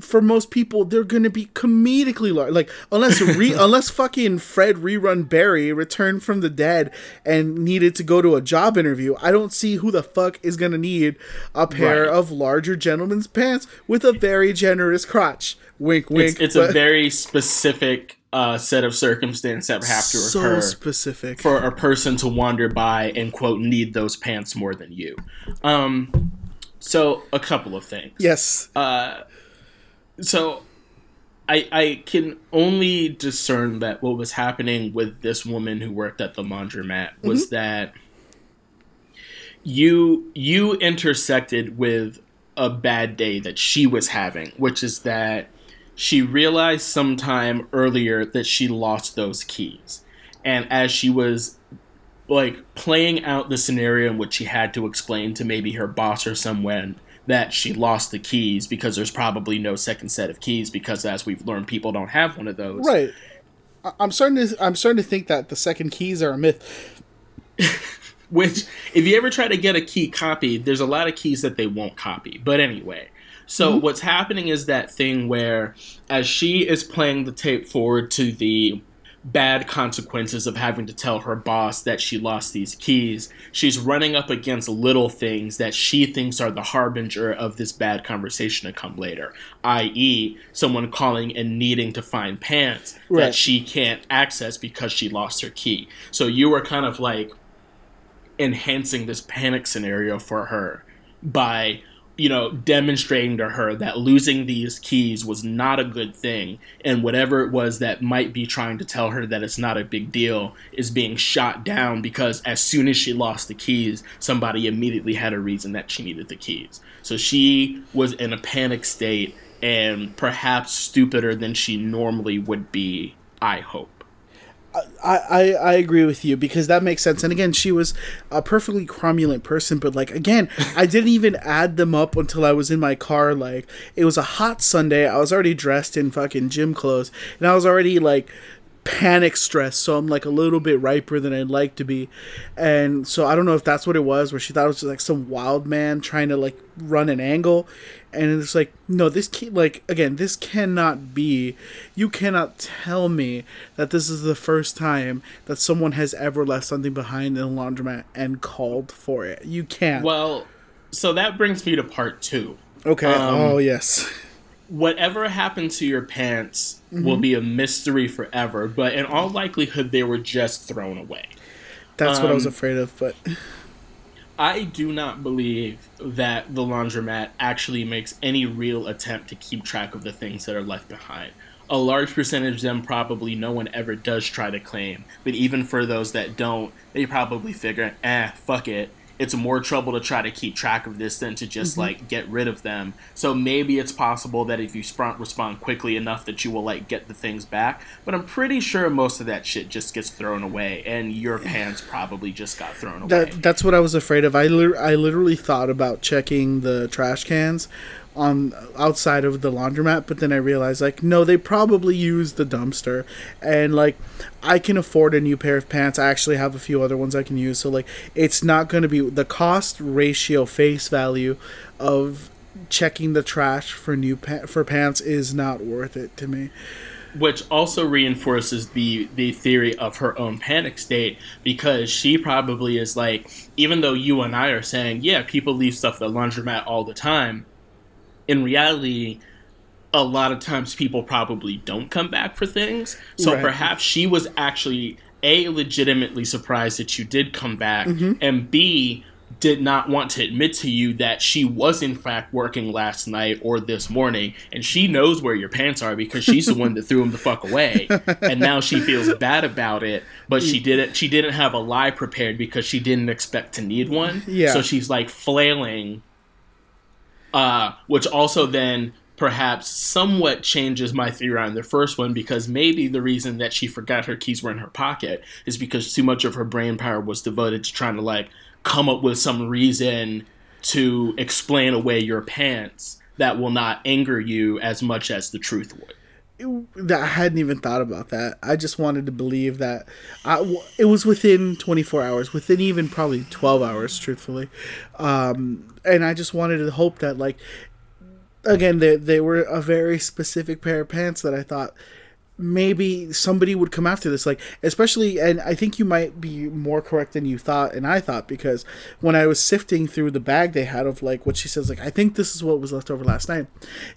for most people they're going to be comedically large. Like unless re- unless fucking Fred Rerun Berry returned from the dead and needed to go to a job interview, I don't see who the fuck is going to need a pair Right. of larger gentleman's pants with a very generous crotch. Wink, wink. It's, it's but a very specific uh, set of circumstances that have to so occur specific. for a person to wander by and quote need those pants more than you. Um, so a couple of things. yes. Uh, so I I can only discern that what was happening with this woman who worked at the laundromat was mm-hmm. that you you intersected with a bad day that she was having, which is that she realized sometime earlier that she lost those keys. And as she was like playing out the scenario in which she had to explain to maybe her boss or someone that she lost the keys because there's probably no second set of keys because as we've learned people don't have one of those. Right. I'm starting to I'm starting to think that the second keys are a myth. Which, if you ever try to get a key copied, there's a lot of keys that they won't copy. But anyway, so mm-hmm. what's happening is that thing where, as she is playing the tape forward to the bad consequences of having to tell her boss that she lost these keys, she's running up against little things that she thinks are the harbinger of this bad conversation to come later, i.e., someone calling and needing to find pants Right. that she can't access because she lost her key. So you were kind of like enhancing this panic scenario for her by you know demonstrating to her that losing these keys was not a good thing and whatever it was that might be trying to tell her that it's not a big deal is being shot down because as soon as she lost the keys somebody immediately had a reason that she needed the keys. So she was in a panic state and perhaps stupider than she normally would be i hope I, I, agree with you because that makes sense. And again, she was a perfectly cromulent person, but like again, I didn't even add them up until I was in my car. Like it was a hot Sunday. I was already dressed in fucking gym clothes, and I was already like panic stress. So I'm like a little bit riper than I'd like to be, and so I don't know if that's what it was, where she thought it was like some wild man trying to like run an angle, and it's like no, this can like again, this cannot be. You cannot tell me that this is the first time that someone has ever left something behind in a laundromat and called for it. You can't. well so that brings me to part two okay. um, oh yes. whatever happened to your pants will be a mystery forever, but in all likelihood, they were just thrown away. That's what I was um, afraid of, but I do not believe that the laundromat actually makes any real attempt to keep track of the things that are left behind. A large percentage of them probably no one ever does try to claim, but even for those that don't, they probably figure, eh, fuck it. It's more trouble to try to keep track of this than to just mm-hmm. like get rid of them. So maybe it's possible that if you sp- respond quickly enough that you will like get the things back. But I'm pretty sure most of that shit just gets thrown away, and your pants probably just got thrown away. that that's what I was afraid of. I lit- I literally thought about checking the trash cans on outside of the laundromat, but then I realized like no, they probably use the dumpster, and like I can afford a new pair of pants. I actually have a few other ones I can use, so like it's not going to be the cost ratio face value of checking the trash for new pa- for pants is not worth it to me. which also reinforces the the theory of her own panic state because she probably is like even though you and I are saying yeah people leave stuff at the laundromat all the time in reality a lot of times people probably don't come back for things so Right. perhaps she was actually a legitimately surprised that you did come back Mm-hmm. and b did not want to admit to you that she was in fact working last night or this morning and she knows where your pants are because she's the one that threw them the fuck away and now she feels bad about it but she didn't she didn't have a lie prepared because she didn't expect to need one Yeah. so she's like flailing uh, which also then perhaps somewhat changes my theory on the first one because maybe the reason that she forgot her keys were in her pocket is because too much of her brain power was devoted to trying to like come up with some reason to explain away your pants that will not anger you as much as the truth would. that I hadn't even thought about that. I just wanted to believe that I it was within 24 hours, within even probably 12 hours, truthfully. Um, and I just wanted to hope that like again, they they were a very specific pair of pants that I thought maybe somebody would come after this like especially and i think you might be more correct than you thought and i thought because when i was sifting through the bag they had of like what she says like i think this is what was left over last night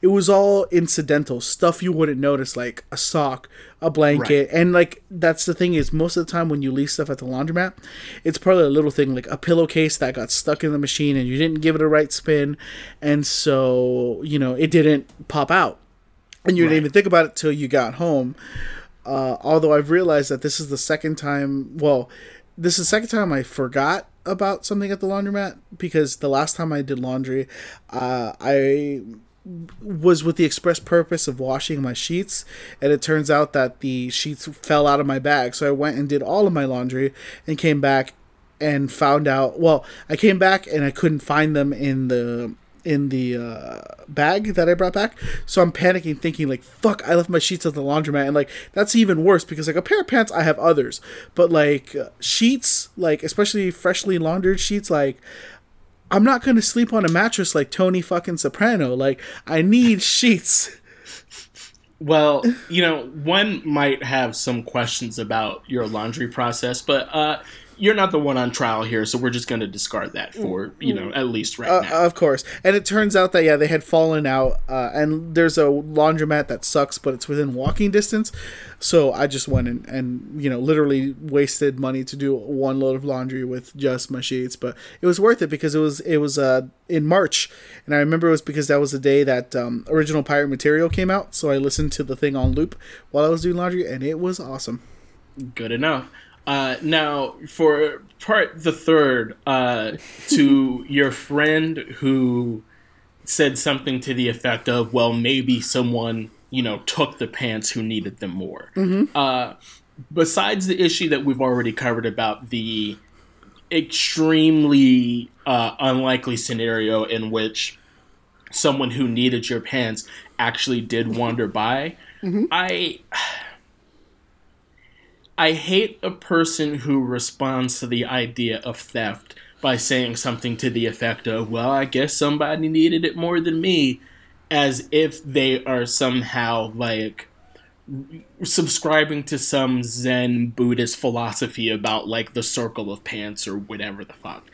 it was all incidental stuff you wouldn't notice like a sock a blanket right. and like that's the thing is most of the time when you leave stuff at the laundromat it's probably a little thing like a pillowcase that got stuck in the machine and you didn't give it a right spin and so you know it didn't pop out and you right. didn't even think about it till you got home. Uh, although I've realized that this is the second time. Well, this is the second time I forgot about something at the laundromat because the last time I did laundry, uh, I was with the express purpose of washing my sheets and it turns out that the sheets fell out of my bag so i went and did all of my laundry and came back and found out well i came back and i couldn't find them in the in the uh, bag that I brought back. So I'm panicking, thinking like, "Fuck! I left my sheets at the laundromat." And like, that's even worse because like a pair of pants, I have others, but like uh, sheets, like especially freshly laundered sheets, like. I'm not gonna sleep on a mattress like Tony fucking Soprano. Like I need sheets. Well, you know, one might have some questions about your laundry process, but uh, you're not the one on trial here, so we're just going to discard that for you know at least right uh, now. Of course, and it turns out that yeah, they had fallen out, uh, and there's a laundromat that sucks, but it's within walking distance. So I just went and, and you know literally wasted money to do one load of laundry with just my sheets, but it was worth it because it was it was uh, in March, and I remember it was because that was the day that um, original pirate material came out. So I listened to the thing on loop while I was doing laundry, and it was awesome. Good enough. Uh, now, for part the third, uh, to your friend who said something to the effect of, "Well, maybe someone you know took the pants who needed them more." Mm-hmm. Uh, besides the issue that we've already covered about the extremely uh, unlikely scenario in which someone who needed your pants actually did wander by, mm-hmm. I I hate a person who responds to the idea of theft by saying something to the effect of, well, I guess somebody needed it more than me, as if they are somehow like subscribing to some Zen Buddhist philosophy about like the circle of pants or whatever the fuck.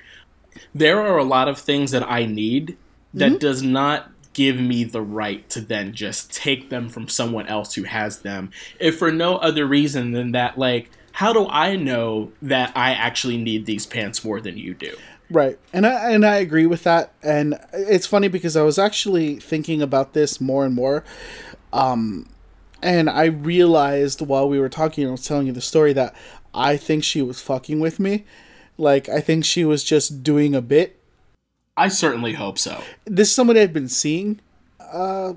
There are a lot of things that I need that mm-hmm. does not give me the right to then just take them from someone else who has them. If for no other reason than that like how do i know that i actually need these pants more than you do? Right. And i and i agree with that. And it's funny because i was actually thinking about this more and more. Um and i realized while we were talking and i was telling you the story that i think she was fucking with me. Like i think she was just doing a bit I certainly hope so. This is somebody I've been seeing uh,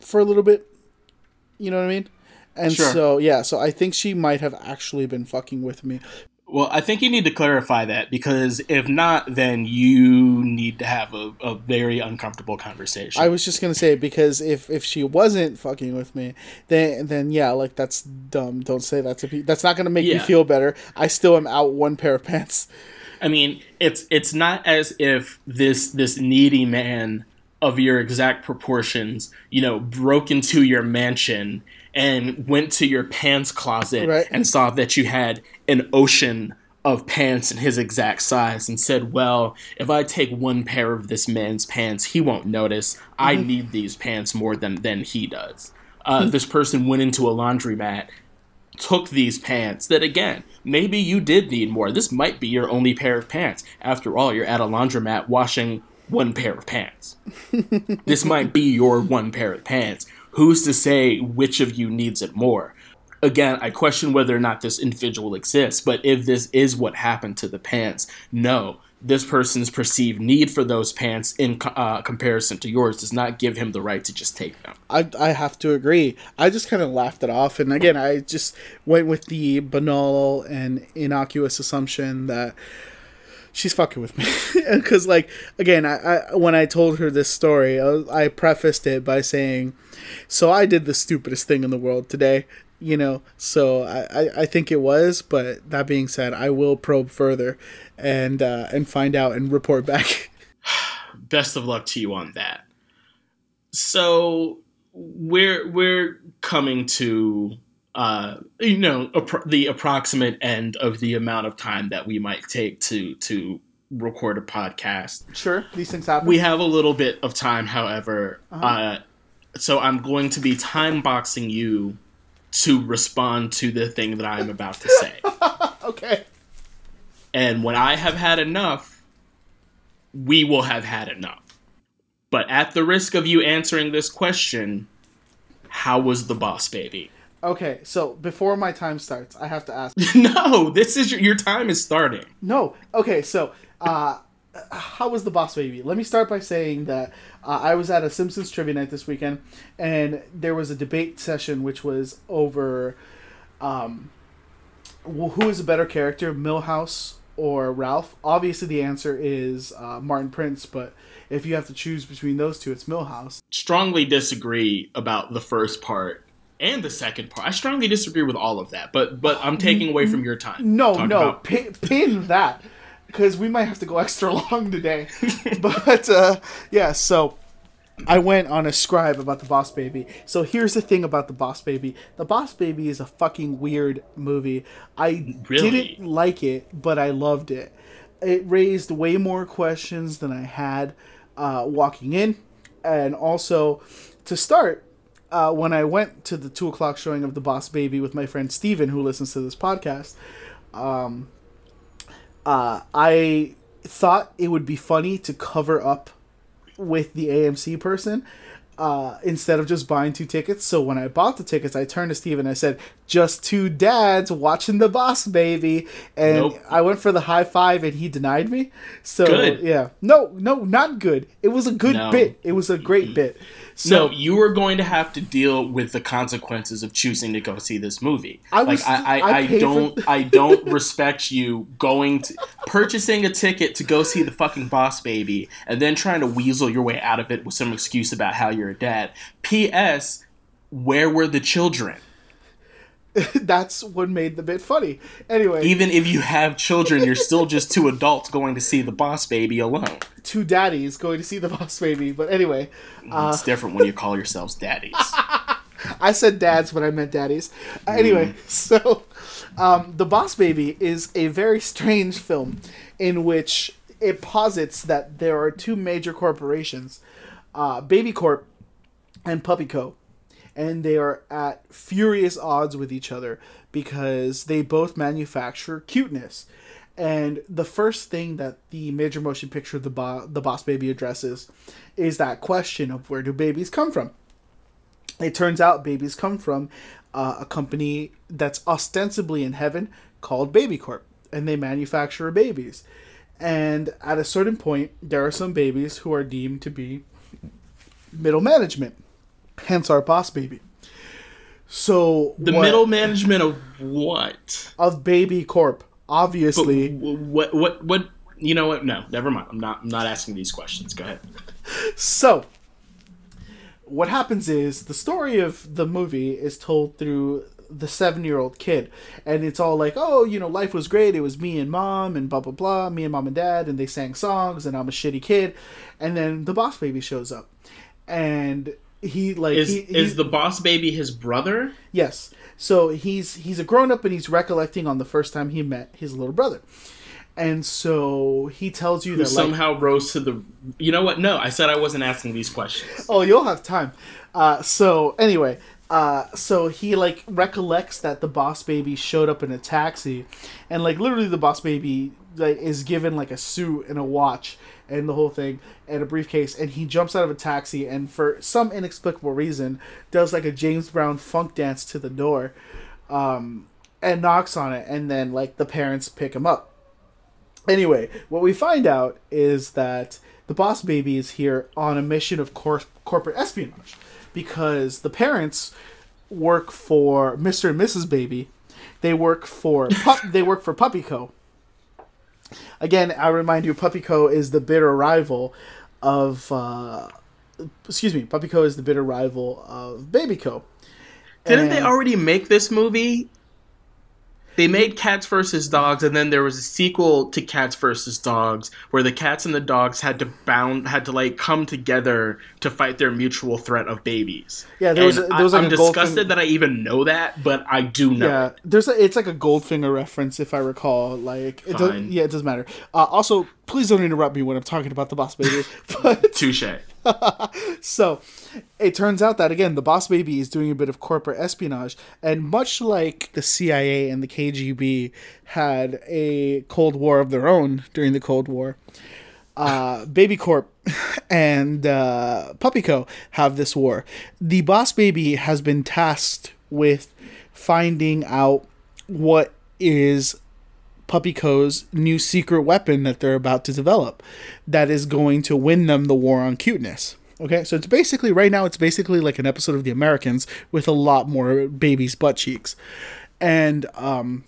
for a little bit. You know what I mean? And sure. so yeah, so I think she might have actually been fucking with me. Well, I think you need to clarify that because if not, then you need to have a, a very uncomfortable conversation. I was just gonna say because if if she wasn't fucking with me, then then yeah, like that's dumb. Don't say that to people. That's not gonna make yeah. me feel better. I still am out one pair of pants. I mean, it's it's not as if this this needy man of your exact proportions, you know, broke into your mansion and went to your pants closet right. and saw that you had an ocean of pants in his exact size and said, Well, if I take one pair of this man's pants, he won't notice. Mm-hmm. I need these pants more than, than he does. Uh, this person went into a laundromat took these pants that again maybe you did need more. This might be your only pair of pants. After all you're at a laundromat washing one pair of pants. This might be your one pair of pants. Who's to say which of you needs it more? Again i question whether or not this individual exists but if this is what happened to the pants no this person's perceived need for those pants in uh, comparison to yours does not give him the right to just take them. I, I have to agree. I just kind of laughed it off. And again, I just went with the banal and innocuous assumption that she's fucking with me. Because, like, again, I, I, when I told her this story, I, I prefaced it by saying, So I did the stupidest thing in the world today you know so I, I think it was but that being said i will probe further and uh, and find out and report back best of luck to you on that so we're we're coming to uh, you know appro- the approximate end of the amount of time that we might take to to record a podcast. Sure, these things happen. We have a little bit of time, however. Uh-huh. Uh, so I'm going to be time boxing you to respond to the thing that I'm about to say. okay. And when I have had enough, we will have had enough. But at the risk of you answering this question, how was the boss baby? Okay, so before my time starts, I have to ask. no, this is your, your time is starting. No. Okay, so uh, how was the boss baby? Let me start by saying that uh, I was at a Simpsons trivia night this weekend, and there was a debate session which was over um, who is a better character, Milhouse or Ralph. Obviously, the answer is uh, Martin Prince, but if you have to choose between those two, it's Milhouse. Strongly disagree about the first part and the second part. I strongly disagree with all of that, but but I'm taking away from your time. No, no, pin, pin that because we might have to go extra long today. but uh, yeah, so I went on a scribe about the Boss Baby. So here's the thing about the Boss Baby: the Boss Baby is a fucking weird movie. I really? didn't like it, but I loved it. It raised way more questions than I had uh, walking in, and also to start. Uh, when I went to the two o'clock showing of the Boss Baby with my friend Steven, who listens to this podcast, um, uh, I thought it would be funny to cover up with the AMC person uh, instead of just buying two tickets. So when I bought the tickets, I turned to Steve and I said, "Just two dads watching the Boss Baby," and nope. I went for the high five, and he denied me. So good. yeah, no, no, not good. It was a good no. bit. It was a great bit. So no, you are going to have to deal with the consequences of choosing to go see this movie. I was, like I, I, I, I don't for... I don't respect you going to purchasing a ticket to go see the fucking Boss Baby and then trying to weasel your way out of it with some excuse about how you're a dad. P.S. Where were the children? that's what made the bit funny. Anyway, even if you have children, you're still just two adults going to see the Boss Baby alone. Two daddies going to see the Boss Baby, but anyway, uh, it's different when you call yourselves daddies. I said dads, but I meant daddies. Uh, anyway, mm. so um, the Boss Baby is a very strange film in which it posits that there are two major corporations, uh, Baby Corp and Puppy Co and they are at furious odds with each other because they both manufacture cuteness. And the first thing that the major motion picture the Bo- the Boss Baby addresses is that question of where do babies come from? It turns out babies come from uh, a company that's ostensibly in heaven called Baby Corp, and they manufacture babies. And at a certain point, there are some babies who are deemed to be middle management hence our boss baby. So the what, middle management of what? Of Baby Corp, obviously. But what what what you know what? No, never mind. I'm not I'm not asking these questions. Go ahead. So what happens is the story of the movie is told through the seven year old kid. And it's all like, oh, you know, life was great. It was me and mom and blah, blah, blah. Me and mom and dad. And they sang songs and I'm a shitty kid. And then the boss baby shows up. And he like is he, is the boss baby his brother? Yes. So he's he's a grown up and he's recollecting on the first time he met his little brother. And so he tells you Who that somehow like, rose to the. You know what? No, I said I wasn't asking these questions. Oh, you'll have time. Uh, so anyway, uh, so he like recollects that the boss baby showed up in a taxi, and like literally the boss baby like is given like a suit and a watch and the whole thing and a briefcase and he jumps out of a taxi and for some inexplicable reason does like a James Brown funk dance to the door um, and knocks on it and then like the parents pick him up. Anyway, what we find out is that the boss baby is here on a mission of cor- corporate espionage because the parents work for Mr. and Mrs. Baby. They work for pup- they work for Puppy Co Again, I remind you, Puppy Co is the bitter rival of. Uh, excuse me, Puppy Co is the bitter rival of Baby Co. Didn't and, they already make this movie? They made Cats versus Dogs, and then there was a sequel to Cats versus Dogs where the cats and the dogs had to bound had to like come together to fight their mutual threat of babies. Yeah, there was a- there was I, like I'm a disgusted that I even know that, but I do know. Yeah, there's a, it's like a Goldfinger reference if I recall. Like, it yeah, it doesn't matter. Uh, also, please don't interrupt me when I'm talking about the Boss Baby. but Touche. so, it turns out that again, the Boss Baby is doing a bit of corporate espionage, and much like the CIA and the KGB had a Cold War of their own during the Cold War, uh, Baby Corp and uh, Puppy Co have this war. The Boss Baby has been tasked with finding out what is Puppy Co.'s new secret weapon that they're about to develop that is going to win them the war on cuteness. Okay, so it's basically right now it's basically like an episode of The Americans with a lot more babies' butt cheeks. And um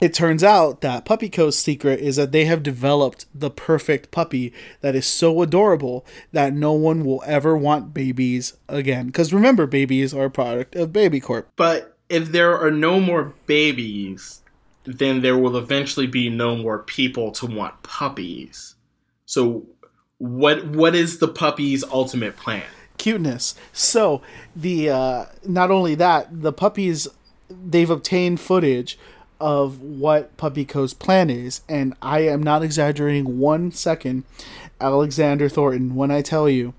it turns out that Puppy Co.'s secret is that they have developed the perfect puppy that is so adorable that no one will ever want babies again. Because remember, babies are a product of Baby Corp. But if there are no more babies, then there will eventually be no more people to want puppies. So what what is the puppy's ultimate plan? cuteness. So the uh, not only that, the puppies they've obtained footage of what Puppy Co.'s plan is, and I am not exaggerating one second, Alexander Thornton, when I tell you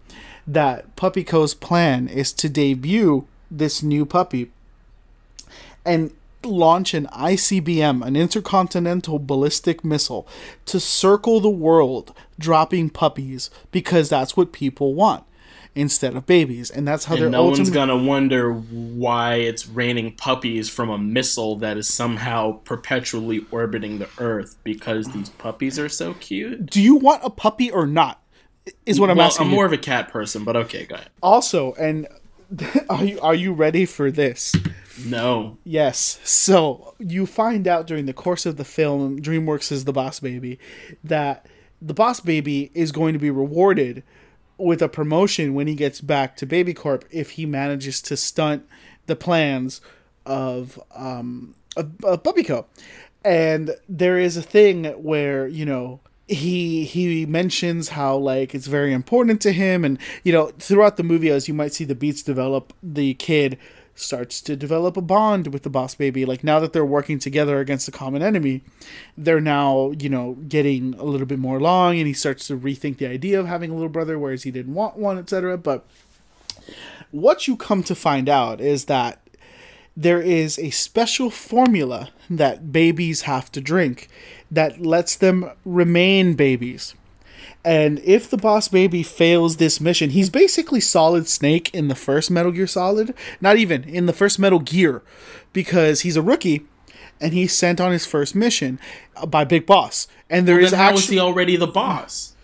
that Puppy Co.'s plan is to debut this new puppy and launch an ICBM, an intercontinental ballistic missile, to circle the world, dropping puppies because that's what people want instead of babies, and that's how And they're no one's ultimately. gonna wonder why it's raining puppies from a missile that is somehow perpetually orbiting the Earth because these puppies are so cute. Do you want a puppy or not? Is what I'm well, asking. I'm you. more of a cat person, but okay, go ahead. Also, and are you are you ready for this? No. Yes. So you find out during the course of the film, DreamWorks is the Boss Baby, that the Boss Baby is going to be rewarded with a promotion when he gets back to Baby Corp if he manages to stunt the plans of um of, of Puppy Co. And there is a thing where you know he he mentions how like it's very important to him and you know throughout the movie as you might see the beats develop the kid starts to develop a bond with the boss baby like now that they're working together against a common enemy they're now you know getting a little bit more along and he starts to rethink the idea of having a little brother whereas he didn't want one etc but what you come to find out is that there is a special formula that babies have to drink that lets them remain babies. And if the boss baby fails this mission, he's basically Solid Snake in the first Metal Gear Solid. Not even in the first Metal Gear, because he's a rookie and he's sent on his first mission uh, by Big Boss. And there is Then how is actually he already the boss?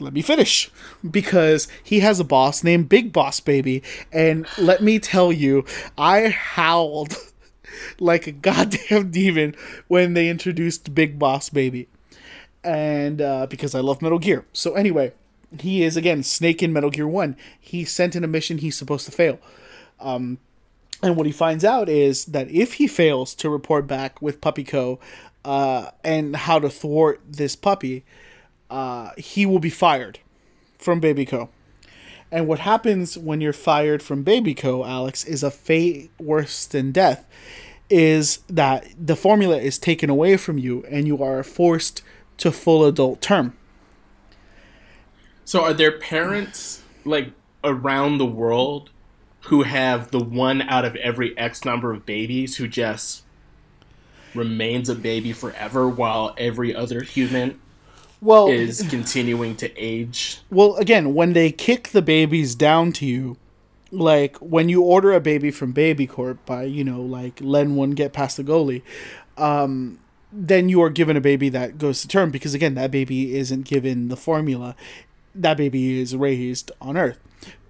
let me finish because he has a boss named Big Boss Baby, and let me tell you, I howled like a goddamn demon when they introduced Big Boss Baby, and uh, because I love Metal Gear. So anyway, he is again Snake in Metal Gear One. He's sent in a mission he's supposed to fail. Um, and what he finds out is that if he fails to report back with Puppy Co. Uh, and how to thwart this puppy, uh, he will be fired from Baby Co. And what happens when you're fired from Baby Co, Alex, is a fate worse than death. Is that the formula is taken away from you and you are forced to full adult term. So are there parents like around the world who have the one out of every X number of babies who just remains a baby forever while every other human Well, is continuing to age? Well, again, when they kick the babies down to you, like when you order a baby from Baby Corp by, you know, like letting one get past the goalie, um, then you are given a baby that goes to term because again, that baby isn't given the formula. That baby is raised on Earth.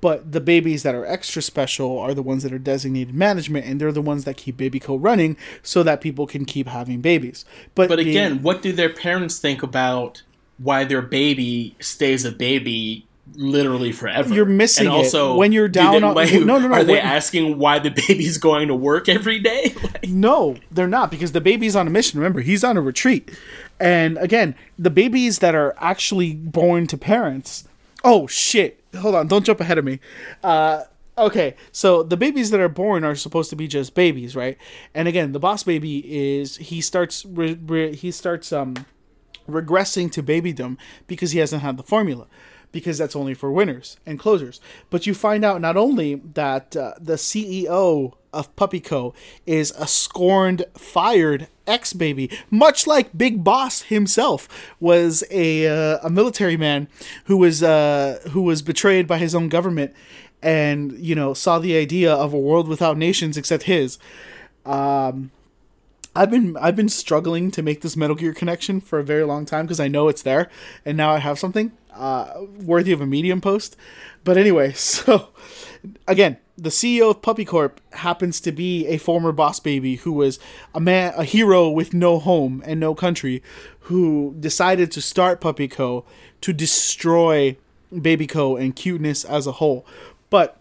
But the babies that are extra special are the ones that are designated management, and they're the ones that keep Baby Co running so that people can keep having babies. But, But being- again, what do their parents think about why their baby stays a baby literally forever. You're missing and it. also When you're down they- on- wait, no, no, no, Are they asking why the baby's going to work every day? Like, No, they're not because the baby's on a mission. Remember, he's on a retreat. And again, the babies that are actually born to parents. Oh shit. Hold on, don't jump ahead of me. Uh okay, so the babies that are born are supposed to be just babies, right? And again, the boss baby is he starts re, re, he starts um regressing to babydom because he hasn't had the formula because that's only for winners and closers. But you find out not only that uh, the ceo of puppy co is a scorned fired ex-baby much like big boss himself was a, uh, a military man who was uh, who was betrayed by his own government and you know saw the idea of a world without nations except his. Um, I've been I've been struggling to make this Metal Gear connection for a very long time because I know it's there, and now I have something uh, worthy of a medium post. But anyway, so again, the CEO of Puppy Corp happens to be a former boss baby who was a man, a hero with no home and no country, who decided to start Puppy Co. to destroy Baby Co. and cuteness as a whole. But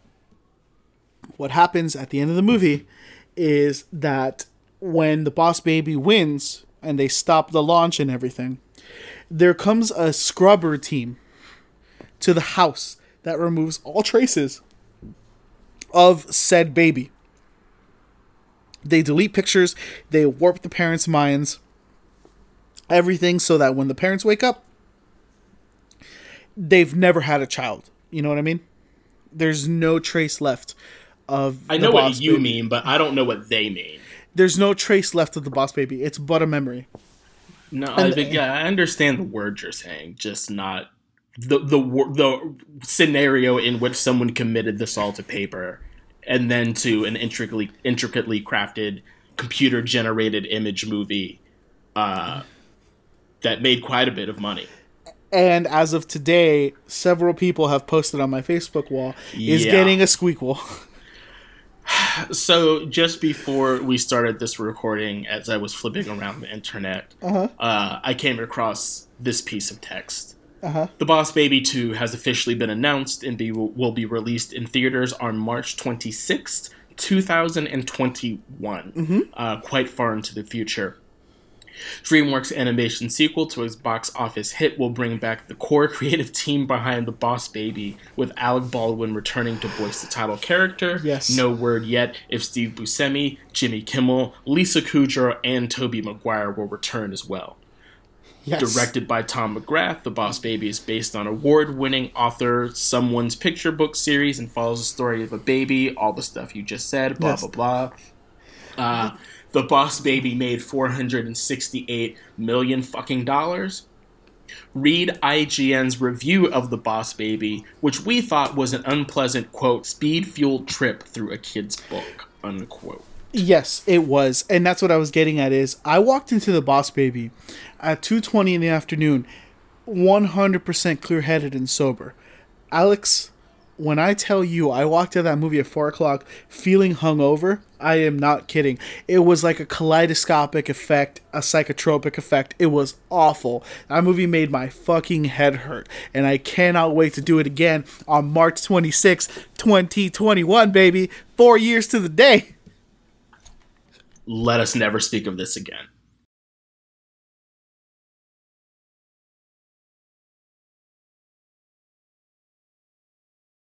what happens at the end of the movie is that when the boss baby wins and they stop the launch and everything, there comes a scrubber team to the house that removes all traces of said baby. They delete pictures, they warp the parents' minds, everything so that when the parents wake up, they've never had a child. You know what I mean? There's no trace left of I the know what boss you baby mean, but I don't know what they mean. there's no trace left of the boss baby. It's but a memory. No, And- think- yeah, I understand the words you're saying, just not the the the scenario in which someone committed this all to paper and then to an intricately intricately crafted computer generated image movie uh, that made quite a bit of money. And as of today, several people have posted on my Facebook wall is Yeah. getting a squeakquel. So just before we started this recording, as I was flipping around the internet, Uh-huh. uh, I came across this piece of text. Uh-huh. The Boss Baby 2 has officially been announced and be, will be released in theaters on March 26th, 2021. Mm-hmm. Uh, quite far into the future. DreamWorks' animation sequel to its box office hit will bring back the core creative team behind The Boss Baby, with Alec Baldwin returning to voice the title character. Yes. No word yet if Steve Buscemi, Jimmy Kimmel, Lisa Kudrow, and Tobey Maguire will return as well. Yes. Directed by Tom McGrath, The Boss Baby is based on award winning author Someone's Picture Book series and follows the story of a baby, all the stuff you just said, blah, Yes. blah, blah. Uh, the Boss Baby made 468 million fucking dollars. Read IGN's review of The Boss Baby, which we thought was an unpleasant, quote, speed fueled trip through a kid's book, unquote. Yes, it was. And that's what I was getting at is I walked into the boss baby at 2:20 in the afternoon 100% clear-headed and sober. Alex, when I tell you I walked out of that movie at 4 o'clock feeling hungover, I am not kidding. It was like a kaleidoscopic effect, a psychotropic effect. It was awful. That movie made my fucking head hurt. And I cannot wait to do it again on March 26, 2021, baby. Four years to the day. Let us never speak of this again.